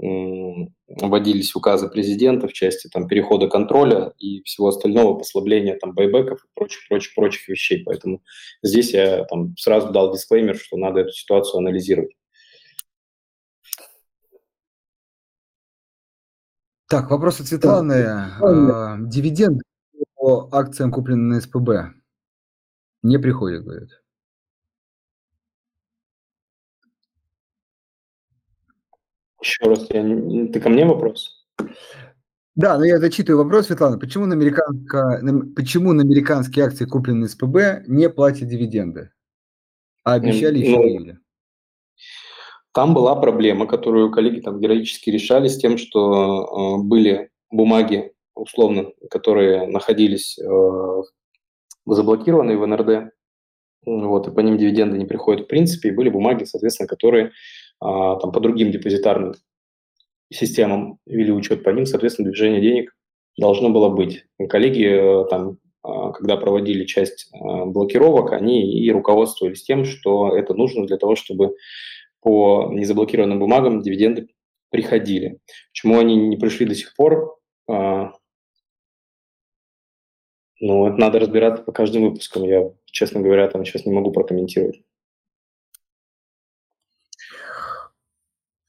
вводились указы президента в части там, перехода контроля и всего остального, послабления там, байбеков и прочих, прочих, прочих вещей. Поэтому здесь я там, сразу дал дисклеймер, что надо эту ситуацию анализировать. Так, вопрос от Светланы. А, дивиденд по акциям, купленным на СПБ, не приходит, говорит. Еще раз, я... ты ко мне вопрос? Да, но я зачитываю вопрос, Светлана. Почему на, американка... почему на американские акции, купленные СПБ, не платят дивиденды? А обещали еще ну. Там была проблема, которую коллеги там героически решали с тем, что э, были бумаги, условно, которые находились э, заблокированы в НРД, вот, и по ним дивиденды не приходят в принципе, и были бумаги, соответственно, которые э, там по другим депозитарным системам вели учет по ним, соответственно, движение денег должно было быть. И коллеги э, там когда проводили часть блокировок, они и руководствовались тем, что это нужно для того, чтобы по незаблокированным бумагам дивиденды приходили. Почему они не пришли до сих пор? А, ну, это надо разбираться по каждым выпускам. Я, честно говоря, там сейчас не могу прокомментировать.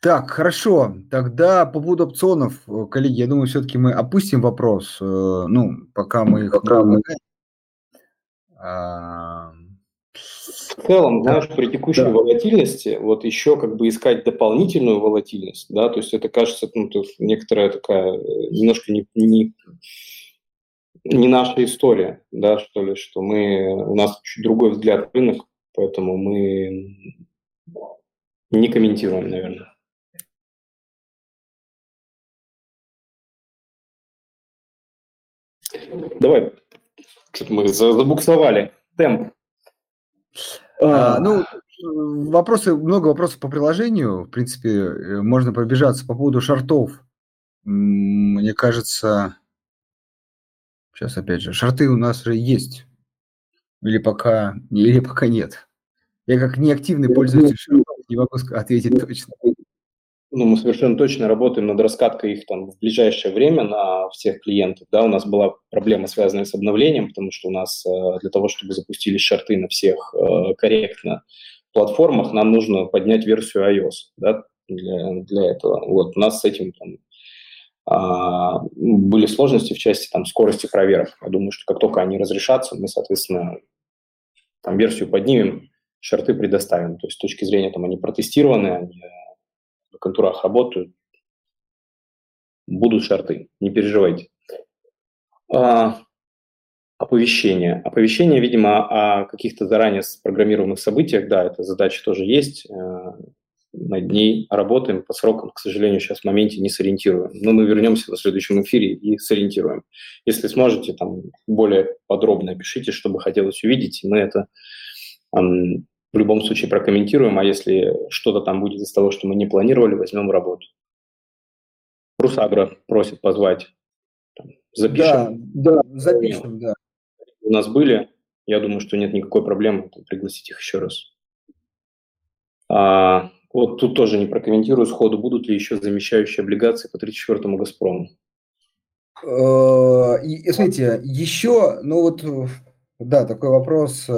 Так, хорошо. Тогда по поводу опционов, коллеги, я думаю, все-таки мы опустим вопрос. Э, ну, пока мы их... Пока мы... В целом, знаешь, при текущей да. волатильности, вот еще как бы искать дополнительную волатильность, да, то есть это кажется, ну, то есть некоторая такая э, немножко не, не, не наша история, да, что ли, что мы, у нас чуть другой взгляд на рынок, поэтому мы не комментируем, наверное. Давай, что-то мы забуксовали. Темп. А, ну, вопросы, много вопросов по приложению. В принципе, э, можно пробежаться по поводу шартов. Мне кажется, сейчас опять же, шарты у нас же есть. Или пока, или пока нет. Я как неактивный пользователь шартов не могу ответить точно ну, мы совершенно точно работаем над раскаткой их там в ближайшее время на всех клиентов. Да, у нас была проблема, связанная с обновлением, потому что у нас э, для того, чтобы запустили шарты на всех э, корректно платформах, нам нужно поднять версию iOS да, для, для этого. Вот у нас с этим там, а, были сложности в части там, скорости проверок. Я думаю, что как только они разрешатся, мы, соответственно, там версию поднимем, шарты предоставим. То есть с точки зрения там они протестированы, они контурах работают, будут шарты, не переживайте. А, оповещение. Оповещение, видимо, о каких-то заранее спрограммированных событиях, да, эта задача тоже есть. Э, над ней работаем по срокам, к сожалению, сейчас в моменте не сориентируем. Но мы вернемся на следующем эфире и сориентируем. Если сможете, там более подробно пишите, что бы хотелось увидеть, мы это в любом случае прокомментируем, а если что-то там будет из того, что мы не планировали, возьмем в работу. Русагра просит позвать. Запишем. Да, да, запишем, да. У нас были, я думаю, что нет никакой проблемы пригласить их еще раз. А, вот тут тоже не прокомментирую сходу, будут ли еще замещающие облигации по 34-му «Газпрому». Э, и, смотрите, еще, ну вот, да, такой вопрос.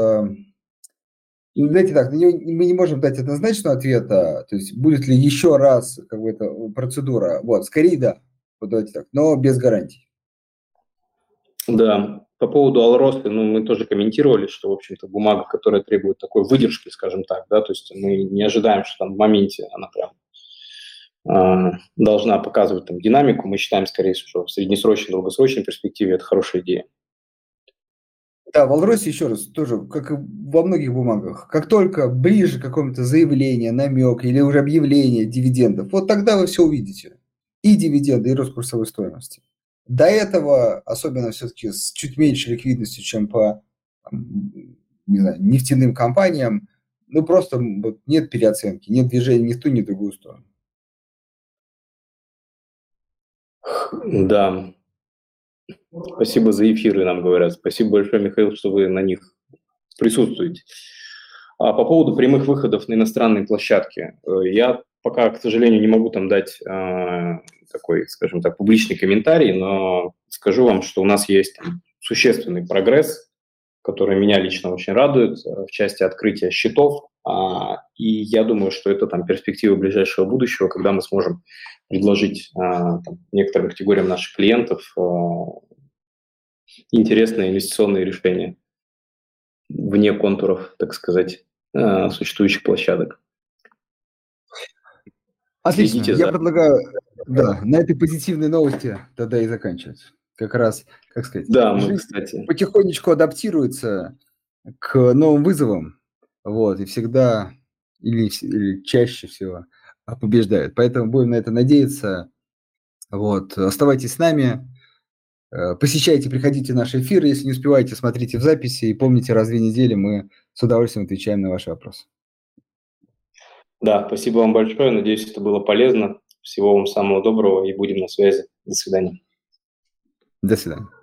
Э, ну, знаете так, мы не можем дать однозначного ответа, то есть будет ли еще раз как бы, эта процедура. Вот, скорее да, вот давайте так, но без гарантий. Да, по поводу Алроста, ну, мы тоже комментировали, что, в общем-то, бумага, которая требует такой выдержки, скажем так, да, то есть мы не ожидаем, что там в моменте она прям э, должна показывать там динамику. Мы считаем, скорее всего, что в среднесрочной, долгосрочной перспективе это хорошая идея. Да, в Алросе, еще раз, тоже, как и во многих бумагах, как только ближе к какому-то заявлению, намек или уже объявление дивидендов, вот тогда вы все увидите. И дивиденды, и рост курсовой стоимости. До этого, особенно все-таки с чуть меньшей ликвидностью, чем по не знаю, нефтяным компаниям, ну просто вот, нет переоценки, нет движения ни в ту, ни в другую сторону. Да, Спасибо за эфиры, нам говорят. Спасибо большое, Михаил, что вы на них присутствуете. А по поводу прямых выходов на иностранные площадки. Э, я пока, к сожалению, не могу там дать э, такой, скажем так, публичный комментарий, но скажу вам, что у нас есть существенный прогресс, который меня лично очень радует э, в части открытия счетов. А, и я думаю, что это там перспективы ближайшего будущего, когда мы сможем предложить а, там, некоторым категориям наших клиентов а, интересные инвестиционные решения вне контуров, так сказать, а, существующих площадок. Отлично. Следите Я за... предлагаю да, на этой позитивной новости тогда и заканчивать. Как раз, как сказать, да, мы, кстати. потихонечку адаптируется к новым вызовам, вот, и всегда или, или чаще всего побеждают. Поэтому будем на это надеяться. Вот. Оставайтесь с нами. Э, посещайте, приходите в наши эфиры. Если не успеваете, смотрите в записи. И помните, раз в две недели мы с удовольствием отвечаем на ваши вопросы. Да, спасибо вам большое. Надеюсь, это было полезно. Всего вам самого доброго и будем на связи. До свидания. До свидания.